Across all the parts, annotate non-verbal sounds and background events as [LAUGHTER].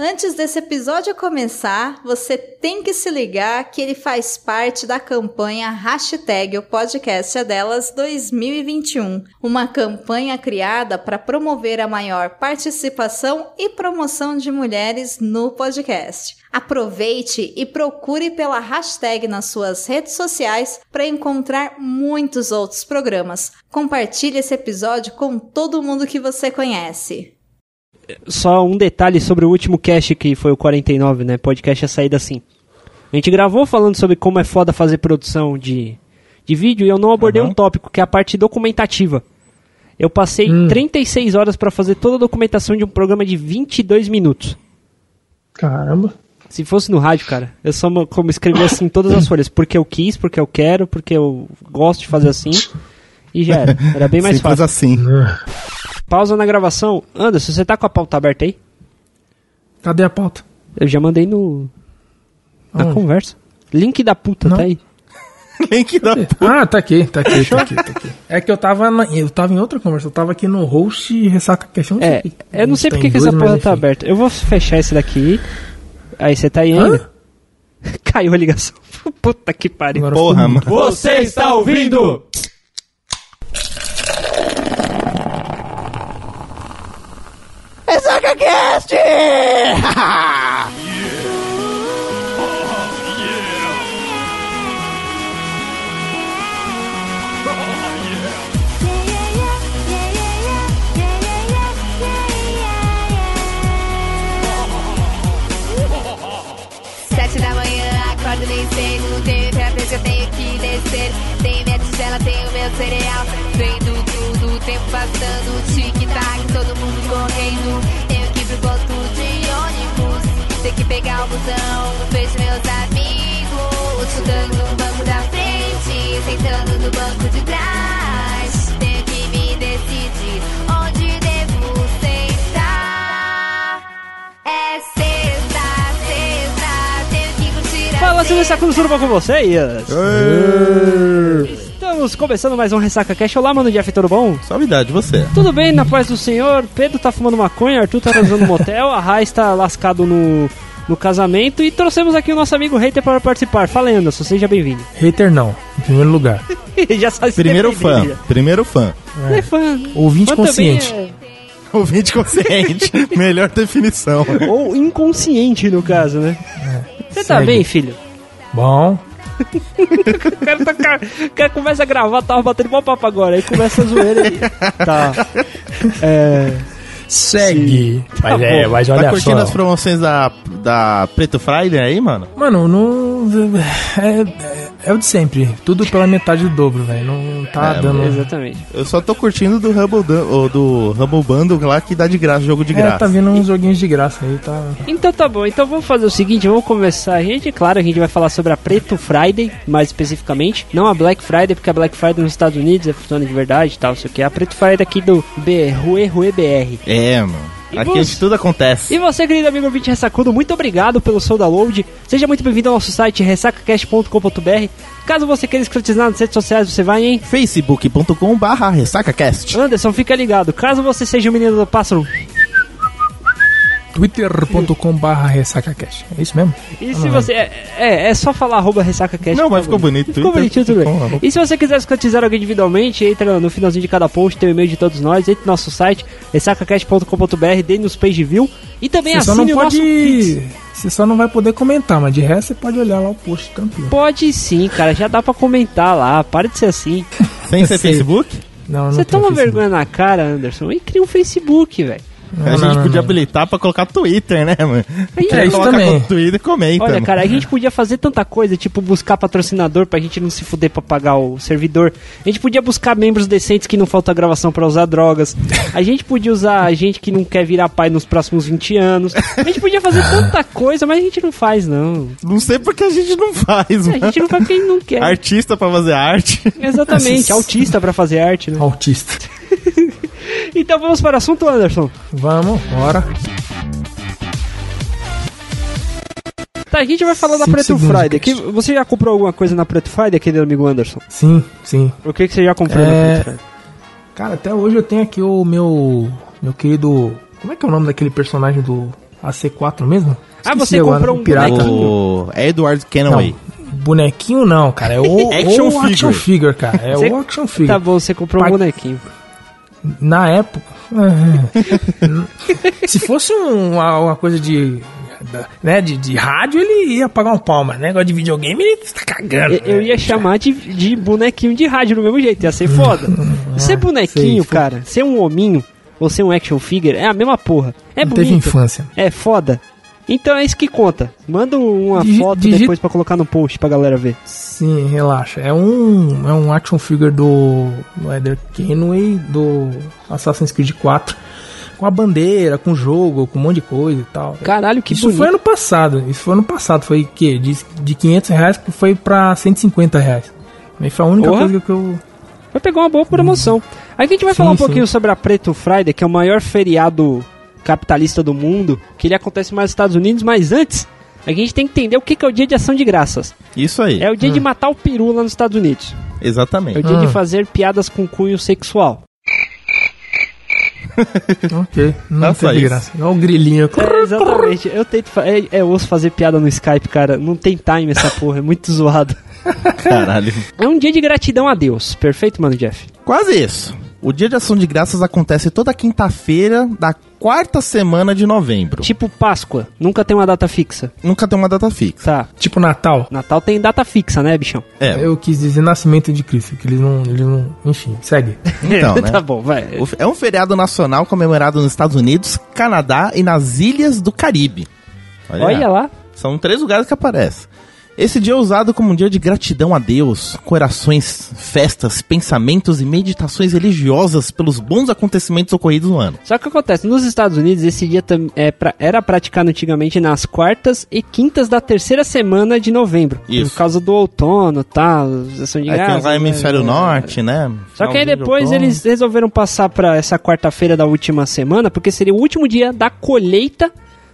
Antes desse episódio começar, você tem que se ligar que ele faz parte da campanha Hashtag o Podcast é Delas 2021, uma campanha criada para promover a maior participação e promoção de mulheres no podcast. Aproveite e procure pela hashtag nas suas redes sociais para encontrar muitos outros programas. Compartilhe esse episódio com todo mundo que você conhece só um detalhe sobre o último cast que foi o 49, né? Podcast a saída assim. A gente gravou falando sobre como é foda fazer produção de, de vídeo e eu não abordei uhum. um tópico que é a parte documentativa. Eu passei hum. 36 horas para fazer toda a documentação de um programa de 22 minutos. Caramba. Se fosse no rádio, cara, eu só como escrevi assim todas as [COUGHS] folhas, porque eu quis, porque eu quero, porque eu gosto de fazer assim. E já era. Era bem [LAUGHS] mais Simples fácil. assim. [LAUGHS] Pausa na gravação. Anderson, você tá com a pauta aberta aí? Cadê a pauta? Eu já mandei no. Na Onde? conversa. Link da puta, Não. tá aí. [LAUGHS] Link da puta. Ah, tá aqui, tá aqui, tá aqui, tá aqui. É que eu tava, na, eu tava em outra conversa, eu tava aqui no host e ressaca questão. É, eu não sei porque que essa porra tá aberta. Eu vou fechar esse daqui. Aí você tá aí ainda? [LAUGHS] Caiu a ligação. [LAUGHS] Puta que pariu. Agora Porra, mano. Você está ouvindo? [LAUGHS] Sete da manhã, acordo nem sei, não tenho terapeuta, eu tenho que descer. Tem minha tigela, tenho meu cereal, vendo tudo, o tempo passando, tic-tac, todo mundo correndo. Busão, vejo meus amigos, chutando no banco da frente, sentando no banco de trás. Tenho que me decidir onde devo sentar. É sexta, sexta, tenho que curtir a Fala, tudo bom com vocês? Estamos começando mais um Ressaca Cash. Olá, mano Jeff, tudo bom? Suavidade, você. Tudo bem, na paz do senhor. Pedro tá fumando maconha, Arthur tá usando motel, a Rai está lascado no, no casamento e trouxemos aqui o nosso amigo hater para participar. Fala, Anderson, seja bem-vindo. Hater não, em primeiro lugar. [LAUGHS] Já sabe Primeiro fã. Primeiro fã. É fã. Ouvinte Fã consciente. é- Ouvinte consciente. [LAUGHS] Melhor definição. Ou inconsciente, no caso, né? Você tá bem, filho? Bom, O cara, tá, ca- o cara começa a gravar, tava batendo mó papo agora, aí começa a zoeira aí. [LAUGHS] Tá. É. segue. Mas é, mas Tá olha curtindo só. as promoções da, da Preto Friday aí, mano? Mano, não. É, é, o de sempre. Tudo pela metade do dobro, velho. Não tá É, dando. Exatamente. Eu só tô curtindo do Humble, Dan- do Humble Bundle lá que dá de graça, jogo de É, graça. tá vindo uns joguinhos de graça aí, tá. Então tá bom, então vamos fazer o seguinte, vamos começar. A gente, claro, a gente vai falar sobre a Preto Friday, mais especificamente. Não a Black Friday, porque a Black Friday nos Estados Unidos é funciona de verdade e tal, sei o que. A Preto Friday aqui do B, Rue Rue BR. É, mano. E Aqui você? onde tudo acontece. E você, querido amigo ouvinte Ressacudo, muito obrigado pelo seu download. Seja muito bem-vindo ao nosso site ressacacast.com.br. Caso você queira escrotizar nas redes sociais, você vai em facebook.com barra ressacacast. Anderson, fica ligado. Caso você seja o menino do pássaro, twitter.com barra ressacacast. É isso mesmo? e se você. É, é, é só falar arroba ressacacast. Não, mas ficou bonito. Ficou bonitinho tudo bem. E se você quiser escrotizar alguém individualmente, entra no finalzinho de cada post, tem o e-mail de todos nós, entre no nosso site, ressacacast.com.br, dê nos page view e também Você só assine não o nosso Pix. pode. Você só não vai poder comentar, mas de resto você pode olhar lá o post tranquilo. Pode sim, cara, já dá pra comentar lá, para de ser assim. Sem ser. Facebook? Não, não Você toma Facebook. vergonha na cara, Anderson, e cria um Facebook, velho. Não, a gente não, podia não. habilitar pra colocar Twitter, né, mano? Aí, É, isso coloca também. no Twitter e comenta. Olha, mano. cara, a gente podia fazer tanta coisa, tipo buscar patrocinador pra gente não se fuder pra pagar o servidor. A gente podia buscar membros decentes que não falta gravação pra usar drogas. A gente podia usar gente que não quer virar pai nos próximos 20 anos. A gente podia fazer tanta coisa, mas a gente não faz, não. Não sei porque a gente não faz, A mano. gente não faz porque não quer. Artista pra fazer arte. Exatamente, [LAUGHS] autista pra fazer arte, né? Autista. [LAUGHS] Então vamos para o assunto, Anderson. Vamos, bora. Tá, a gente vai falar da Preto segundos, Friday. Que, você já comprou alguma coisa na Preto Friday, querido amigo Anderson? Sim, sim. O que, que você já comprou na É, Preto Friday? Cara, até hoje eu tenho aqui o meu. Meu querido. Como é que é o nome daquele personagem do A C4 mesmo? Ah, Esqueci você agora, comprou o um pirata. O Edward Não, Kenway. bonequinho não, cara. É o [LAUGHS] Action o figure. action figure, cara. É Você- o action figure. Tá bom, você comprou um bonequinho. Na época. é. Se fosse um- uma, uma coisa de. Né, de, de rádio, ele ia pagar um pau, mas negócio de videogame, ele tá cagando. Eu, eu né? ia chamar de, de bonequinho de rádio do mesmo jeito, ia ser foda. Ser bonequinho, sei, cara, ser um hominho ou ser um action figure é a mesma porra. É Não teve bonito, infância. é foda. Então é isso que conta. Manda uma Digi- foto digi- depois pra colocar no post pra galera ver. Sim, relaxa. É um, é um action figure do, Eder Kenway do Assassin's Creed 4. Com a bandeira, com o jogo, com um monte de coisa e tal. Caralho, que Isso bonito. foi ano passado. Isso foi ano passado. Foi que de, de 500 reais que foi pra 150 reais. Aí foi a única coisa que eu. Vai pegar uma boa promoção. Aí a gente vai Sim, falar um sim. pouquinho sobre a Preto Friday, que é o maior feriado capitalista do mundo, que ele acontece mais nos Estados Unidos, mas antes, a gente tem que entender o que que é o dia de ação de graças. Isso aí. É o dia de matar o peru lá nos Estados Unidos. É o Exatamente. dia de Hum. fazer piadas com cunho sexual. [LAUGHS] Ok, não teve isso. graça. Olha o grilinho. É, exatamente. Eu tento. fa- É, é osso fazer piada no Skype, cara. Não tem time essa porra, é muito zoado. [LAUGHS] Caralho. É um dia de gratidão a Deus. Perfeito, mano, Jeff? Quase isso. O Dia de Ação de Graças acontece toda quinta-feira da quarta semana de novembro. Tipo Páscoa, nunca tem uma data fixa. Nunca tem uma data fixa. Tá. Tipo Natal. Natal tem data fixa, né, bichão? É, Eu quis dizer nascimento de Cristo, que eles não. Eles não enfim, segue. [LAUGHS] então, [LAUGHS] né? tá bom, vai. É um feriado nacional comemorado nos Estados Unidos, Canadá e nas Ilhas do Caribe. Olha lá. São três lugares que aparece. Esse dia é usado como um dia de gratidão a Deus, corações, festas, pensamentos e meditações religiosas pelos bons acontecimentos ocorridos no ano. Só que acontece, nos Estados Unidos esse dia é pra- era praticado antigamente nas quartas e quintas da terceira semana de novembro. Isso. Por causa do outono, tal, ação de Aí tem graças, lá né? hemisfério norte, né? Só que aí de depois eles resolveram passar pra essa quarta-feira da última semana, porque seria o último dia da colheita,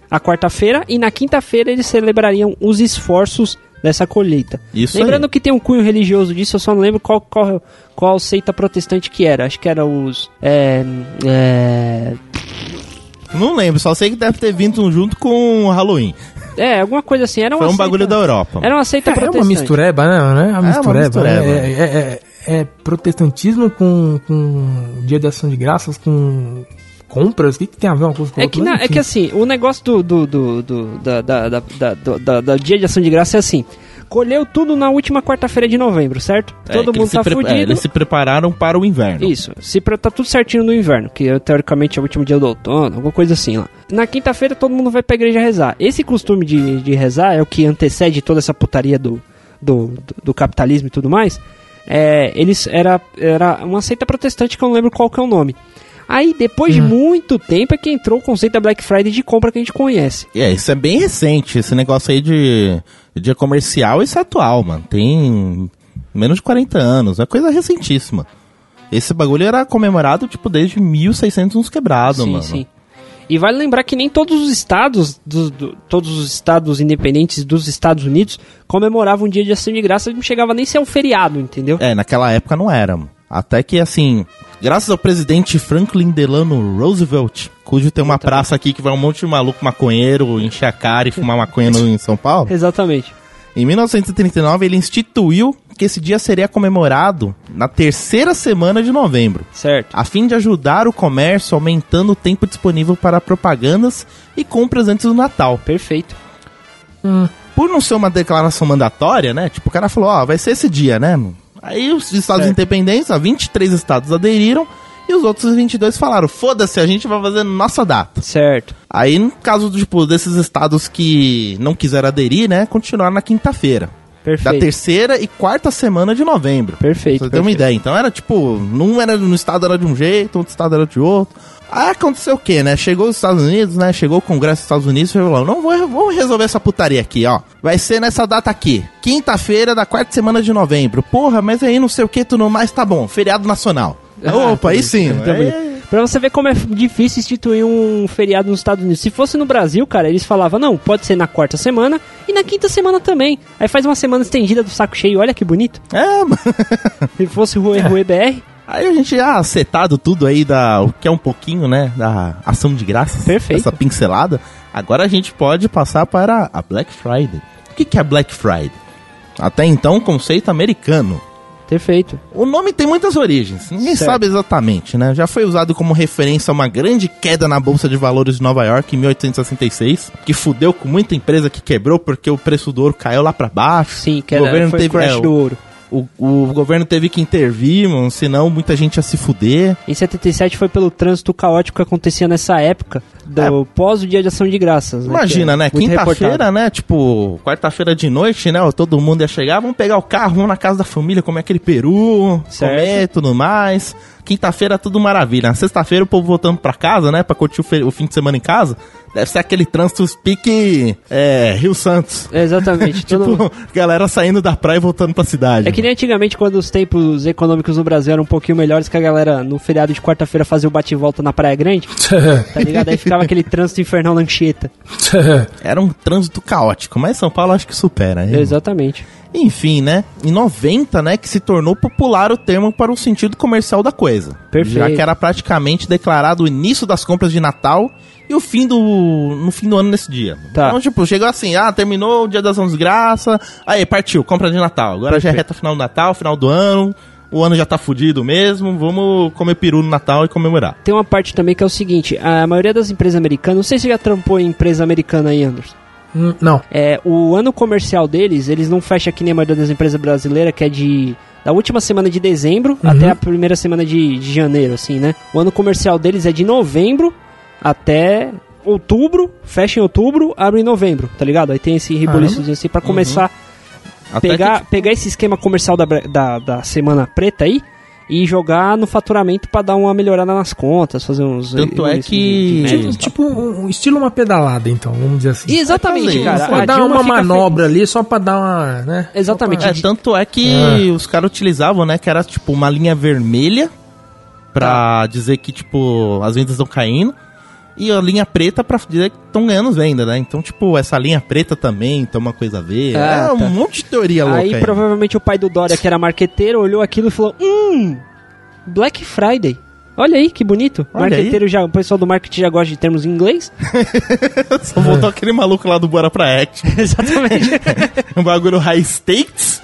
a quarta-feira, e na quinta-feira eles celebrariam os esforços dessa colheita. Isso Lembrando aí. que tem um cunho religioso disso, eu só não lembro qual, qual, qual seita protestante que era. Acho que era os. É, é, Não lembro, só sei que deve ter vindo junto com o Halloween. é, alguma coisa assim. Era uma Foi um seita- bagulho da Europa. Era uma seita É, é protestante. uma mistureba, né? né? É uma mistureba. mistureba. né? É, é- é- é protestantismo com, com dia de ação de graças, com compras. O que, que tem a ver uma coisa com É outra? que, na- é que assim, o negócio do, do, do, do- da, da, da, da, do- da- da dia de ação de graça é assim. Colheu tudo na última quarta-feira de novembro, certo? É, Todo mundo tá é, fudido. eles se prepararam para o inverno. Isso, se pre- tá tudo certinho no inverno, que é, teoricamente é o último dia do outono, alguma coisa assim lá. Na quinta-feira todo mundo vai pra igreja rezar. Esse costume de, de rezar é o que antecede toda essa putaria do, do, do, do capitalismo e tudo mais. É, eles era, era uma seita protestante que eu não lembro qual que é o nome. Aí, depois de muito tempo, é que entrou o conceito da Black Friday de compra que a gente conhece. É, isso é bem recente. Esse negócio aí de dia comercial, isso é atual, mano. Tem menos de 40 anos. É coisa recentíssima. Esse bagulho era comemorado, tipo, desde 1600 uns quebrados, sim, mano. sim. E vale lembrar que nem todos os estados, do- do- todos os estados independentes dos Estados Unidos comemoravam um dia de ação de graça, não chegava nem a ser um feriado, entendeu? É, naquela época não era. Até que, assim, graças ao presidente Franklin Delano Roosevelt, cujo tem uma praça aqui que vai um monte de maluco maconheiro encher a cara e fumar maconha no, em São Paulo. Exatamente. Em 1939, ele instituiu que esse dia seria comemorado na terceira semana de novembro, Certo. a fim de ajudar o comércio aumentando o tempo disponível para propagandas e compras antes do Natal. Perfeito. Por não ser uma declaração mandatória, né? Tipo, o cara falou, ó, vai ser esse dia, né? Aí os estados independentes, ó, 23 estados aderiram e os outros 22 falaram, foda-se, a gente vai fazer nossa data. Certo. Aí, no caso, tipo, desses estados que não quiseram aderir, né, continuaram na quinta-feira. Da Perfeito. terceira e quarta semana de novembro. Perfeito. Pra você ter uma ideia. Então era tipo, num era no estado era de um jeito, outro estado era de outro. Aí aconteceu o quê, né? Chegou os Estados Unidos, né? Chegou o Congresso dos Estados Unidos e falou: não, vou, vamos resolver essa putaria aqui, ó. Vai ser nessa data aqui. Quinta-feira da quarta semana de novembro. Porra, mas aí não sei o que, tudo mais, tá bom. Feriado nacional. Ah, Opa, aí sim. Aí-. Pra você ver como é difícil instituir um feriado nos Estados Unidos. Se fosse no Brasil, cara, eles falavam, não, pode ser na quarta semana e na quinta semana também. Aí faz uma semana estendida do saco cheio, olha que bonito. É, [LAUGHS] mano. Se fosse Rue, Rue BR, Aí a gente já acertado tudo aí da. O que é um pouquinho, né? Da ação de graças. Perfeito. Essa pincelada. Agora a gente pode passar para a Black Friday. O que, que é Black Friday? Até então, conceito americano. Perfeito. O nome tem muitas origens, ninguém Certo. sabe exatamente, né? Já foi usado como referência a uma grande queda na Bolsa de Valores de Nova York em 1866, que fudeu com muita empresa que quebrou porque o preço do ouro caiu lá pra baixo. Sim, que o era, governo foi teve, o crash é, do ouro. O, o governo teve que intervir, mano, senão muita gente ia se fuder. Em 77 foi pelo trânsito caótico que acontecia nessa época, do pós o dia de ação de graças. né, Imagina, é né? Quinta-feira, né? Tipo, quarta-feira de noite, né? Todo mundo ia chegar, vamos pegar o carro, vamos na casa da família, comer aquele peru, Certo. comer tudo mais. Quinta-feira, tudo maravilha. Na sexta-feira, o povo voltando pra casa, né? Pra curtir o, o fim de semana em casa. Deve ser aquele trânsito pique é, Rio Santos. É, Exatamente. [LAUGHS] todo- Tipo, galera saindo da praia e voltando pra cidade. É que nem antigamente, quando os tempos econômicos no Brasil eram um pouquinho melhores, que a galera no feriado de quarta-feira fazia o bate-volta na Praia Grande, [LAUGHS] tá ligado? Aí ficava aquele trânsito infernal na Anchieta. [LAUGHS] Era um trânsito caótico, mas São Paulo acho que supera. hein? Exatamente. Enfim, né? Em 90, né, que se tornou popular o termo para o sentido comercial da coisa. Perfeito. Já que era praticamente declarado o início das compras de Natal e o fim do no fim do ano nesse dia. Tá. Então, tipo, chegou assim, ah, terminou o dia das Mãos Graça, aí partiu, compra de Natal. Agora já é Perfeito. reta final do Natal, final do ano. O ano já tá fudido mesmo, vamos comer peru no Natal e comemorar. Tem uma parte também que é o seguinte: a maioria das empresas americanas, não sei se você já trampou em empresa americana aí, Anderson. Hum, Não. É, o ano comercial deles, eles não fecham aqui nem a maioria das empresas brasileiras, que é de. Da última semana de dezembro até a primeira semana de, de janeiro, assim, né? O ano comercial deles é de novembro até outubro, fecha em outubro, abre em novembro, tá ligado? Aí tem esse reboliçozinho assim pra começar Até pegar, que, pegar esse esquema comercial da, da, da semana preta aí e jogar no faturamento pra dar uma melhorada nas contas, fazer uns. Tanto é que- Tipo, tipo um, estilo uma pedalada, então, vamos dizer assim. Exatamente, fazer cara. Pra dar uma manobra ali só pra dar uma, né? Exatamente. Só É, tanto é que Ah. os caras utilizavam, né, que era tipo uma linha vermelha pra dizer que, tipo, as vendas estão caindo. E a linha preta pra dizer que estão ganhando venda, né? Então, tipo, essa linha preta também tem uma coisa a ver. Ah, é um tá. monte de teoria louca Aí aí. provavelmente o pai do Dória, que era marqueteiro, olhou aquilo e falou: Hum, Black Friday. Olha aí que bonito. Olha marqueteiro já, o pessoal do marketing já gosta de termos em inglês. [LAUGHS] Só voltou aquele maluco lá do Bora pra Action. [LAUGHS] Exatamente. [LAUGHS] um bagulho high stakes.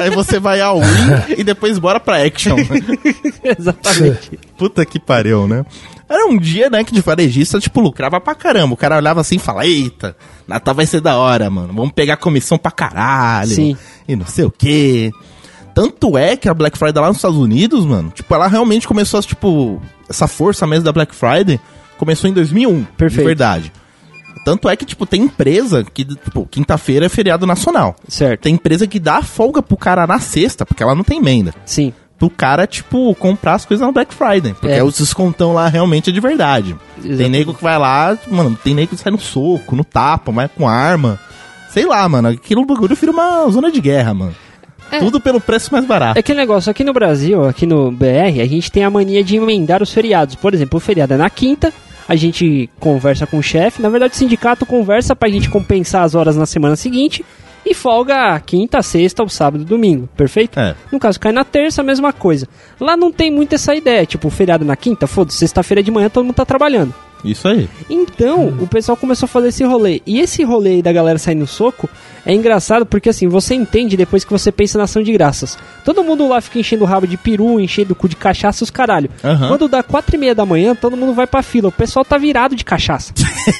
aí você vai ao win e depois bora pra action. Exatamente. Puta que pariu, né? Era um dia, né, que de varejista, tipo, lucrava pra caramba. O cara olhava assim e falava, eita, Natal vai ser da hora, mano. Vamos pegar comissão pra caralho. Sim. E não sei o quê. Tanto é que a Black Friday lá nos Estados Unidos, mano, tipo, ela realmente começou tipo, essa força mesmo da Black Friday começou em 2001. Perfeito. De verdade. Tanto é que, tipo, tem empresa que, tipo, quinta-feira é feriado nacional. certo. Tem empresa que dá folga pro cara na sexta, porque ela não tem emenda. Sim. Pro cara, tipo, comprar as coisas na Black Friday. Porque É. os descontão lá realmente é de verdade. Tem Exatamente. nego que vai lá, mano, tem nego que sai no soco, no tapa, mas com arma. Sei lá, mano, aquilo bagulho vira uma zona de guerra, mano. É. Tudo pelo preço mais barato. É aquele negócio, aqui no Brasil, aqui no BR, a gente tem a mania de emendar os feriados. Por exemplo, o feriado é na quinta, a gente conversa com o chefe, na verdade o sindicato conversa pra gente compensar as horas na semana seguinte e folga quinta, sexta, o sábado domingo, perfeito? É. No caso, cai na terça, a mesma coisa. Lá não tem muito essa ideia, tipo, feriado na quinta, foda-se, sexta-feira de manhã todo mundo tá trabalhando. Isso aí. Então, o pessoal começou a fazer esse rolê. E esse rolê aí da galera saindo no soco é engraçado porque, assim, você entende depois que você pensa na ação de graças. Todo mundo lá fica enchendo o rabo de peru, enchendo o cu de cachaça os caralho. Aham. Quando dá quatro e meia da manhã, todo mundo vai pra fila. O pessoal tá virado de cachaça.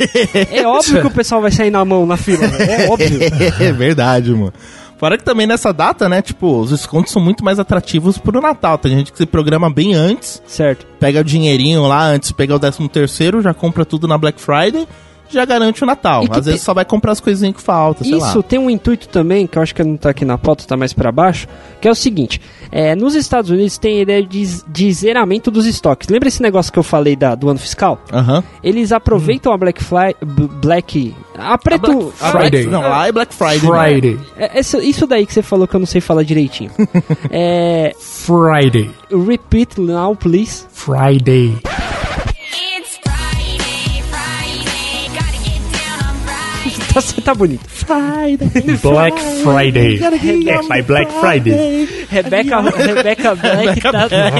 [LAUGHS] é óbvio que o pessoal vai sair na mão na fila, velho. É óbvio. [LAUGHS] é verdade, mano. Fora que também nessa data, né, tipo, os descontos são muito mais atrativos pro Natal. Tem gente que se programa bem antes, Certo. pega o dinheirinho lá antes, pega o 13 terceiro, já compra tudo na Black Friday, já garante o Natal. E Às vezes tem- só vai comprar as coisinhas que faltam, sei Isso lá. tem um intuito também, que eu acho que não tá aqui na pauta, tá mais pra baixo, que é o seguinte: é, nos Estados Unidos tem a ideia de, de zeramento dos estoques. Lembra esse negócio que eu falei da, do ano fiscal? Aham. Eles aproveitam a Black Fly, Black, a preto, Black- a- Friday. Não, lá é Black Friday. né? Friday. é, isso, isso daí que você falou que eu não sei falar direitinho. [LAUGHS] é, Friday. repeat now, please. Friday. Tá, você tá bonito. [LAUGHS] Black Friday. É, by Black Friday. Rebeca, Rebeca Black [LAUGHS] tá, tá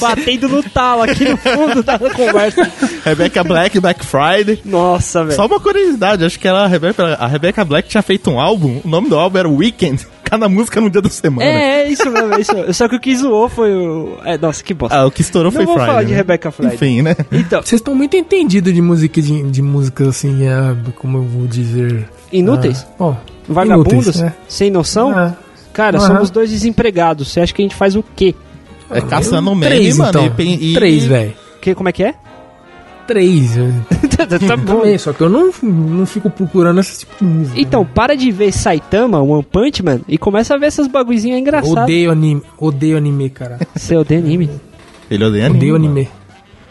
batendo no talo aqui no fundo da conversa. [LAUGHS] Rebecca Black, Black Friday. Nossa, velho. Só uma curiosidade, acho que ela, a, Rebecca, a Rebecca Black tinha feito um álbum, o nome do álbum era Weekend, cada música no dia da semana. É, é isso mesmo, é isso mesmo. Só que o que zoou foi o. É, nossa, que bosta. Ah, o que estourou Não foi vou Friday. falar de né? Rebecca Friday. Enfim, né? Então, Vocês estão muito entendidos de música, de, de música assim, é, como eu vou dizer. inúteis? Ah, ó, Vagabundos? inúteis, né? Sem noção? Ah, Cara, Aham. somos dois desempregados. Você acha que a gente faz o quê? É caçando meme, Três, mano. então. e e- Três, velho. Que, como é que é? Três. eu- tá [LAUGHS] bom. Também, só que eu não, não fico procurando esse tipo de música. Então, para de ver Saitama, One Punch Man, e começa a ver essas bagulhinhas engraçadas. Odeio anime. Odeio anime, cara. Você odeia anime? Ele odeia anime, Odeio mano. anime.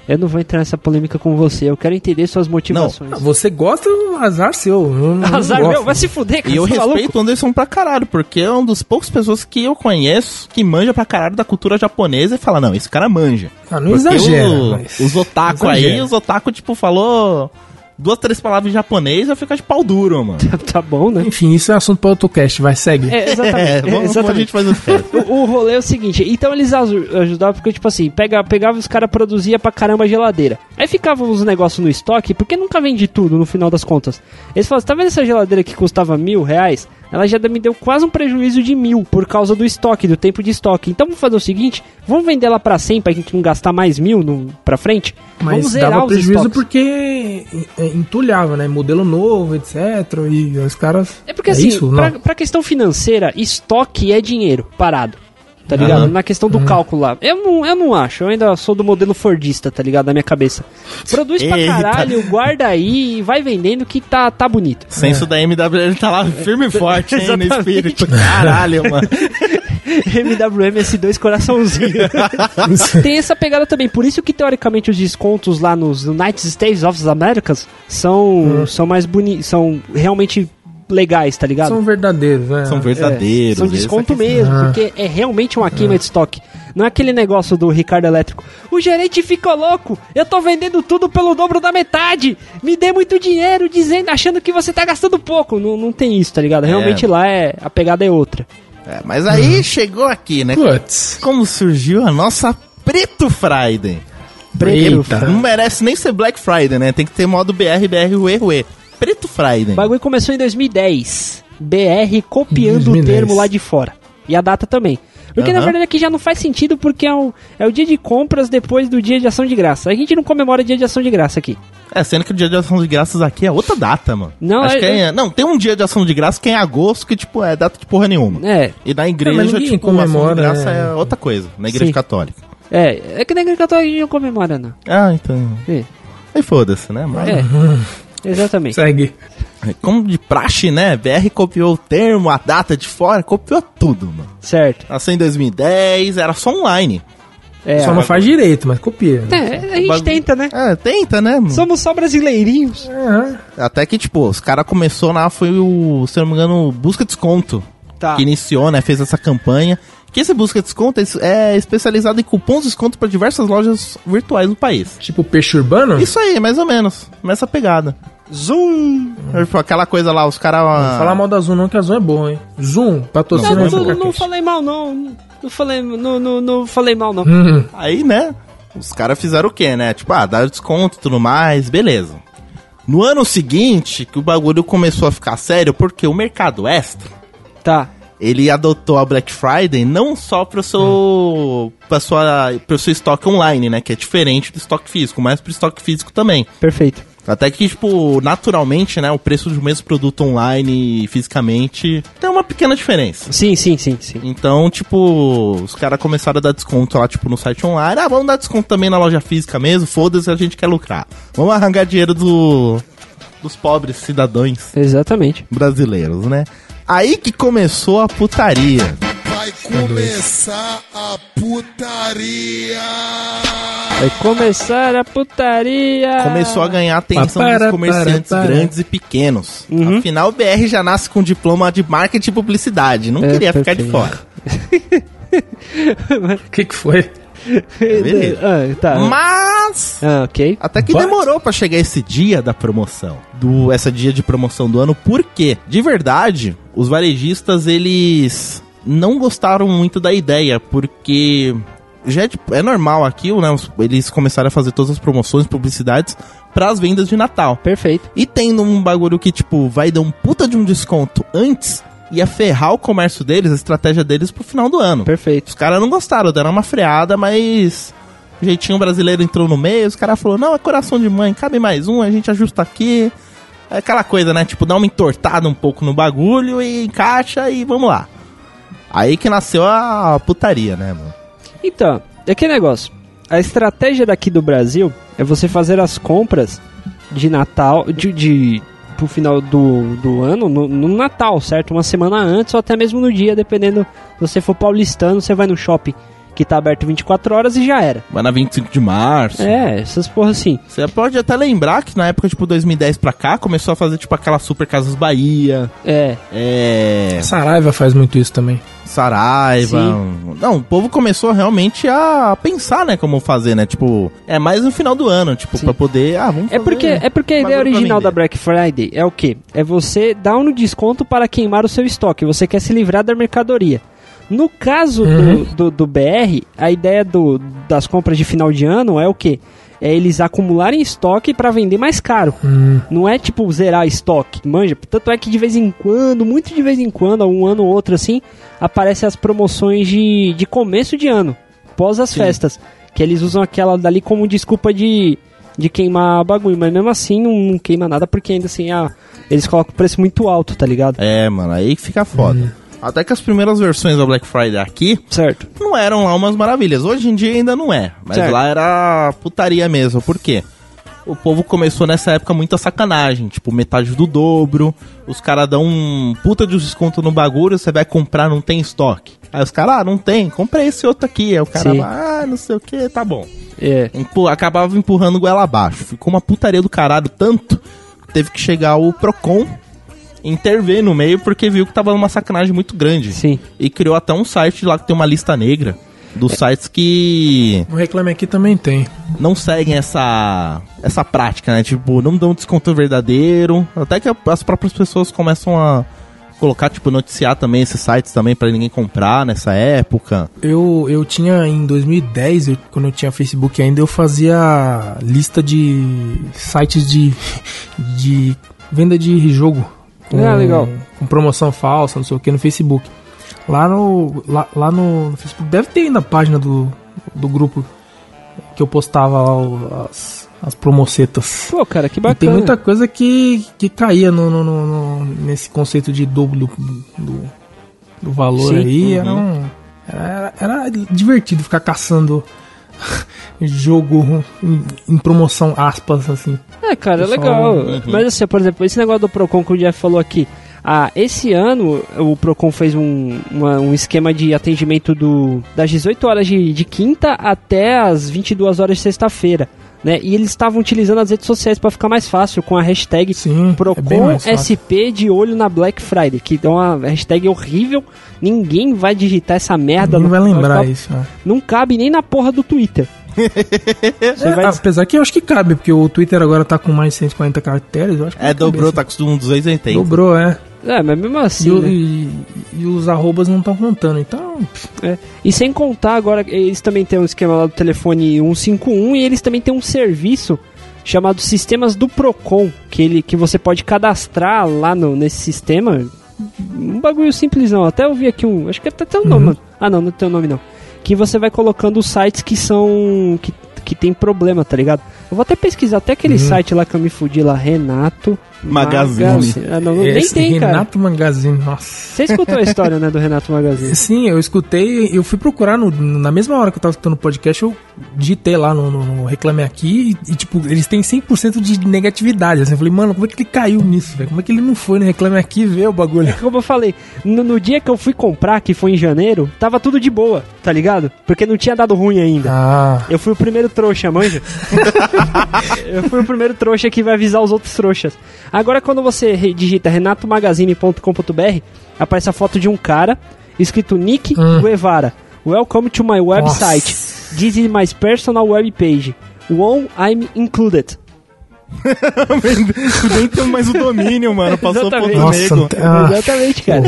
Eu não vou entrar nessa polêmica com você. Eu quero entender suas motivações. Ah, Você gosta, azar seu. Eu não [LAUGHS] Azar gosto. meu, vai se fuder, cara. E eu você tá respeito maluco? o Anderson pra caralho, porque é uma das poucas pessoas que eu conheço que manja pra caralho da cultura japonesa e fala, não, esse cara manja. Ah, não Porque exagera. o- mas- Os otaku aí, Exagera. os otaku, tipo, falou duas, três palavras em japonês e fica de pau duro, mano. [LAUGHS] tá bom, né? Enfim, isso é assunto para outro cast, vai, segue. É, exatamente. É, [LAUGHS] é, vamos, vamos, a exatamente. gente faz [LAUGHS] o. O, rolê é o seguinte, então eles aju- ajudavam porque, tipo assim, pega, pegava os caras produzia pra caramba geladeira. Aí ficavam os negócios no estoque, porque nunca vende tudo no final das contas. Eles falavam, tá vendo essa geladeira que custava mil reais? Ela já me deu quase um prejuízo de mil por causa do estoque, do tempo de estoque. Então vamos fazer o seguinte, vamos vender ela pra 100 pra gente não gastar mais mil no, pra frente? vamos Mas zerar dava prejuízo porque é, entulhava, né? Modelo novo, etc. E os caras. É porque assim, isso? pra, pra questão financeira, estoque é dinheiro parado. Tá ligado? Aham. Na questão Uhum. do cálculo lá. Eu não, eu não acho, eu ainda sou do modelo Fordista, tá ligado? Na minha cabeça. Produz pra Eita. caralho, guarda aí e vai vendendo que tá, tá bonito. Senso da MW, ele tá lá firme e forte, hein, no [LAUGHS] espírito. Caralho, mano. [LAUGHS] MWM S2 coraçãozinho. [LAUGHS] Tem essa pegada também, por isso que teoricamente os descontos lá nos United States of the Americas são, são mais bonitos, são realmente legais, tá ligado? São verdadeiros, né? São verdadeiros. São esse desconto aqui- mesmo, Ah. porque é realmente uma queima de estoque. Não é aquele negócio do Ricardo Elétrico. O gerente ficou louco. Eu tô vendendo tudo pelo dobro da metade. Me dê muito dinheiro, dizendo, achando que você tá gastando pouco. Não, não tem isso, tá ligado? Realmente lá é a pegada é outra. É, mas aí chegou aqui, né? Putz. Como surgiu a nossa Preto Friday. Eita. Não merece nem ser Black Friday, né? Tem que ter modo BR, BR, UE, UE. Preto Friday. O bagulho começou em 2010. BR copiando 2010. o termo lá de fora. E a data também. Porque na Aham. verdade aqui já não faz sentido porque é o, é o dia de compras depois do dia de ação de graça. A gente não comemora dia de ação de graça aqui. É, sendo que o dia de ação de graças aqui é outra data, mano. Não, Acho é- que é, Não, tem um dia de ação de graça que é em agosto, que, tipo, é data de porra nenhuma. É, E na igreja, tipo, ação de comemora, graça é. é outra coisa. Na igreja Sim. católica. é. É que na igreja católica a gente não comemora, não. Ah, então... É, Aí foda-se, né? Mas, é. [LAUGHS] Exatamente. Segue. como de praxe, né? BR copiou o termo, a data de fora, copiou tudo, mano. Certo. Nasceu em 2010, era só online. É, Só não faz direito, mas copia. é, a gente tenta, né? É, tenta, né? mano? Somos só brasileirinhos. Aham. Até que, tipo, os caras começou lá, foi o, se eu não me engano, Busca Desconto. Tá. Que iniciou, né? Fez essa campanha. Que esse Busca Desconto é especializado em cupons de desconto para diversas lojas virtuais do país. Tipo peixe urbano? Isso aí, mais ou menos. Nessa pegada. Zoom! Aquela coisa lá, os caras. Não fala mal da Zoom não, que a Zoom é boa, hein? Zoom, patrocina Não, não, não, cacete. falei mal, não. Não falei, não, não, não falei mal, não. Hum, Aí, né? Os caras fizeram o quê, né? Tipo, ah, dá desconto e tudo mais, beleza. No ano seguinte, que o bagulho começou a ficar sério, porque o mercado extra, Tá. ele adotou a Black Friday não só pro seu, pra sua, pro seu estoque online, né? Que é diferente do estoque físico, mas pro estoque físico também. Perfeito. Até que, tipo, naturalmente, né? O preço do mesmo produto online e fisicamente tem uma pequena diferença. Sim, sim, sim, sim. Então, tipo, os caras começaram a dar desconto lá, tipo, no site online. Ah, vamos dar desconto também na loja física mesmo. Foda-se, a gente quer lucrar. Vamos arrancar dinheiro do, dos pobres cidadãos Exatamente. brasileiros, né? Aí que começou a putaria. Vai começar a putaria. Vai começar a putaria. Começou a ganhar atenção Para, dos comerciantes para, para. grandes e pequenos. Uhum. Afinal, o BR já nasce com diploma de marketing e publicidade. Não É, queria ficar de perfeito. fora. [LAUGHS] O que que foi? Beleza. ah, tá. Mas. Ah, ok. Até que But- demorou pra chegar esse dia da promoção. Do, essa dia de promoção do ano. Por quê? De verdade, os varejistas, eles não gostaram muito da ideia, porque já é, tipo, é normal aqui, né? Eles começaram a fazer todas as promoções, publicidades para as vendas de Natal. Perfeito. E tendo um bagulho que, tipo, vai dar um puta de um desconto antes, ia ferrar o comércio deles, a estratégia deles pro final do ano. Perfeito. Os caras não gostaram, deram uma freada, mas o jeitinho brasileiro entrou no meio, os caras falaram, não, é coração de mãe, cabe mais um, a gente ajusta aqui. É aquela coisa, né? Tipo, dá uma entortada um pouco no bagulho e encaixa e vamos lá. Aí que nasceu a putaria, né, mano? Então, é que negócio. A estratégia daqui do Brasil é você fazer as compras de Natal, de, de pro final do, do ano, no, no Natal, certo? Uma semana antes ou até mesmo no dia, dependendo. Se você for paulistano, você vai no shopping que tá aberto 24 horas e já era. Vai na 25 de março. É, essas porra assim. Você pode até lembrar que na época, tipo, 2010 pra cá, começou a fazer, tipo, aquela Super Casas Bahia, É, é... Saraiva faz muito isso também. Saraiva. Não, o povo começou realmente a pensar, né, como fazer, né? Tipo, é mais no final do ano, tipo, Sim. pra poder. Ah, vamos É porque, é porque a ideia original da Black Friday é o quê? É você dar um desconto para queimar o seu estoque. Você quer se livrar da mercadoria. No caso Uhum. do, do, do BR, a ideia do, das compras de final de ano é o quê? É eles acumularem estoque para vender mais caro. Hum, Não é tipo zerar estoque, manja. Tanto é que de vez em quando, muito de vez em quando, um ano ou outro assim, aparecem as promoções de, de começo de ano, pós as festas. Que eles usam aquela dali como desculpa de, de queimar bagulho. Mas mesmo assim não, não queima nada, porque ainda assim, ah, eles colocam o preço muito alto, tá ligado? É, mano, aí que fica foda. Até que as primeiras versões da Black Friday aqui Certo. não eram lá umas maravilhas. Hoje em dia ainda não é. Mas Certo. lá era putaria mesmo. Por quê? O povo começou nessa época muita sacanagem. Tipo, metade do dobro. Os caras dão um puta de desconto no bagulho. Você vai comprar, não tem estoque. Aí os caras, ah, não tem. Comprei esse outro aqui. Aí o cara, Sim. ah, não sei o que, tá bom. É. Empu- acabava empurrando goela abaixo. Ficou uma putaria do caralho tanto teve que chegar o Procon intervir no meio porque viu que tava uma sacanagem muito grande. Sim. E criou até um site lá que tem uma lista negra dos sites que o Reclame Aqui também tem. não seguem essa essa prática, né? Tipo, não dão desconto verdadeiro. Até que as próprias pessoas começam a colocar, tipo, noticiar também esses sites também pra ninguém comprar nessa época. Eu, eu tinha em 2010, eu- quando eu tinha Facebook ainda, eu fazia lista de sites de, de venda de jogo. Ah, legal. Com promoção falsa, não sei o que, no Facebook. Lá no, lá, lá no, no Facebook, deve ter ainda a página do, do grupo que eu postava lá as, as promocetas. Pô, cara, que E tem bacana. muita coisa que, que caía no, no- no- nesse conceito de dobro do, do, valor Sim. aí. Era, um- era, era divertido ficar caçando [LAUGHS] jogo em, em promoção, aspas, assim. É, cara, é legal. Mas assim, por exemplo, esse negócio do Procon que o Jeff falou aqui. Ah, esse ano o Procon fez um, uma- um esquema de atendimento do, das 18 horas de, de quinta até as 22 horas de sexta-feira. Né? E eles estavam utilizando as redes sociais para ficar mais fácil com a hashtag Sim, é Procon fácil. SP de olho na Black Friday, que é uma hashtag horrível. Ninguém vai digitar essa merda. Não vai lembrar isso. né? Não cabe nem na porra do Twitter. [LAUGHS] Você vai É, Apesar que eu acho que cabe, porque o Twitter agora tá com mais de 140 caracteres. Eu acho que É, dobrou, assim. tá com 280. Dobrou, é. É, mas mesmo assim. E, o- né? e- e os arrobas não estão contando, então. É. E sem contar agora, eles também têm um esquema lá do telefone 151 e eles também têm um serviço chamado Sistemas do Procon, que, ele, que você pode cadastrar lá no, nesse sistema. Um bagulho simplesão. Até eu vi aqui um. Acho que até tem um nome, mano. Ah, não, não tem o nome não. Que você vai colocando os sites que são. que, que tem problema, tá ligado? Eu vou até pesquisar até aquele site lá que eu me fudi lá, Renato Magazine. Ah, não, não, nem Esse tem, cara. Renato Magazine, nossa. Você escutou a história, né, do Renato Magazine? [LAUGHS] Sim, eu escutei, eu fui procurar no- na mesma hora que eu tava escutando o podcast, eu digitei lá no, no- no Reclame Aqui e, e, tipo, eles têm 100% de negatividade. Assim, eu falei, mano, como é que ele caiu nisso, velho? Como é que ele não foi no Reclame Aqui e ver o bagulho? [LAUGHS] Como eu falei, no, no dia que eu fui comprar, que foi em janeiro, tava tudo de boa, tá ligado? Porque não tinha dado ruim ainda. Ah, Eu fui o primeiro trouxa, manja? [LAUGHS] eu fui o primeiro trouxa que vai avisar os outros trouxas. Agora, quando você digita renatomagazine.com.br, aparece a foto de um cara escrito Nick Hum. Guevara. Welcome to my website. This is my personal web page. One I'm included. [LAUGHS] Nem tem mais o domínio, mano. Passou. Nossa, nego. ah, Exatamente, que cara.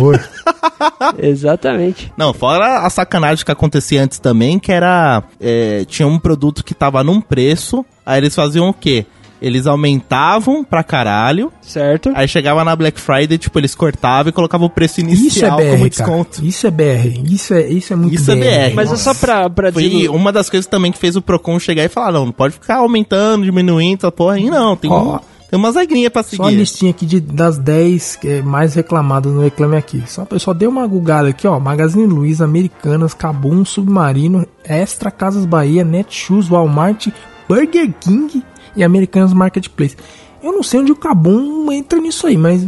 [LAUGHS] Exatamente. Não, fora a sacanagem que acontecia antes também, que era. é, tinha um produto que tava num preço, aí eles faziam o quê? Eles aumentavam pra caralho, Certo? aí chegava na Black Friday, tipo, eles cortavam e colocavam o preço Isso é inicial como BR, cara. desconto. Isso é BR. Isso é, isso é muito Isso é BR. Mas é só pra, pra Foi dizer. uma das coisas também que fez o Procon chegar e falar, não, não pode ficar aumentando, diminuindo essa porra aí, não. Tem, um- tem umas regrinhas pra Só a seguir. listinha aqui de, das 10 é, mais reclamadas no Reclame Aqui. Só, eu só dei uma gugada aqui, ó. Magazine Luiza, Americanas, Cabum, Submarino, Extra, Casas Bahia, Netshoes, Walmart, Burger King e Americanas Marketplace. Eu não sei onde o Cabum entra nisso aí, mas...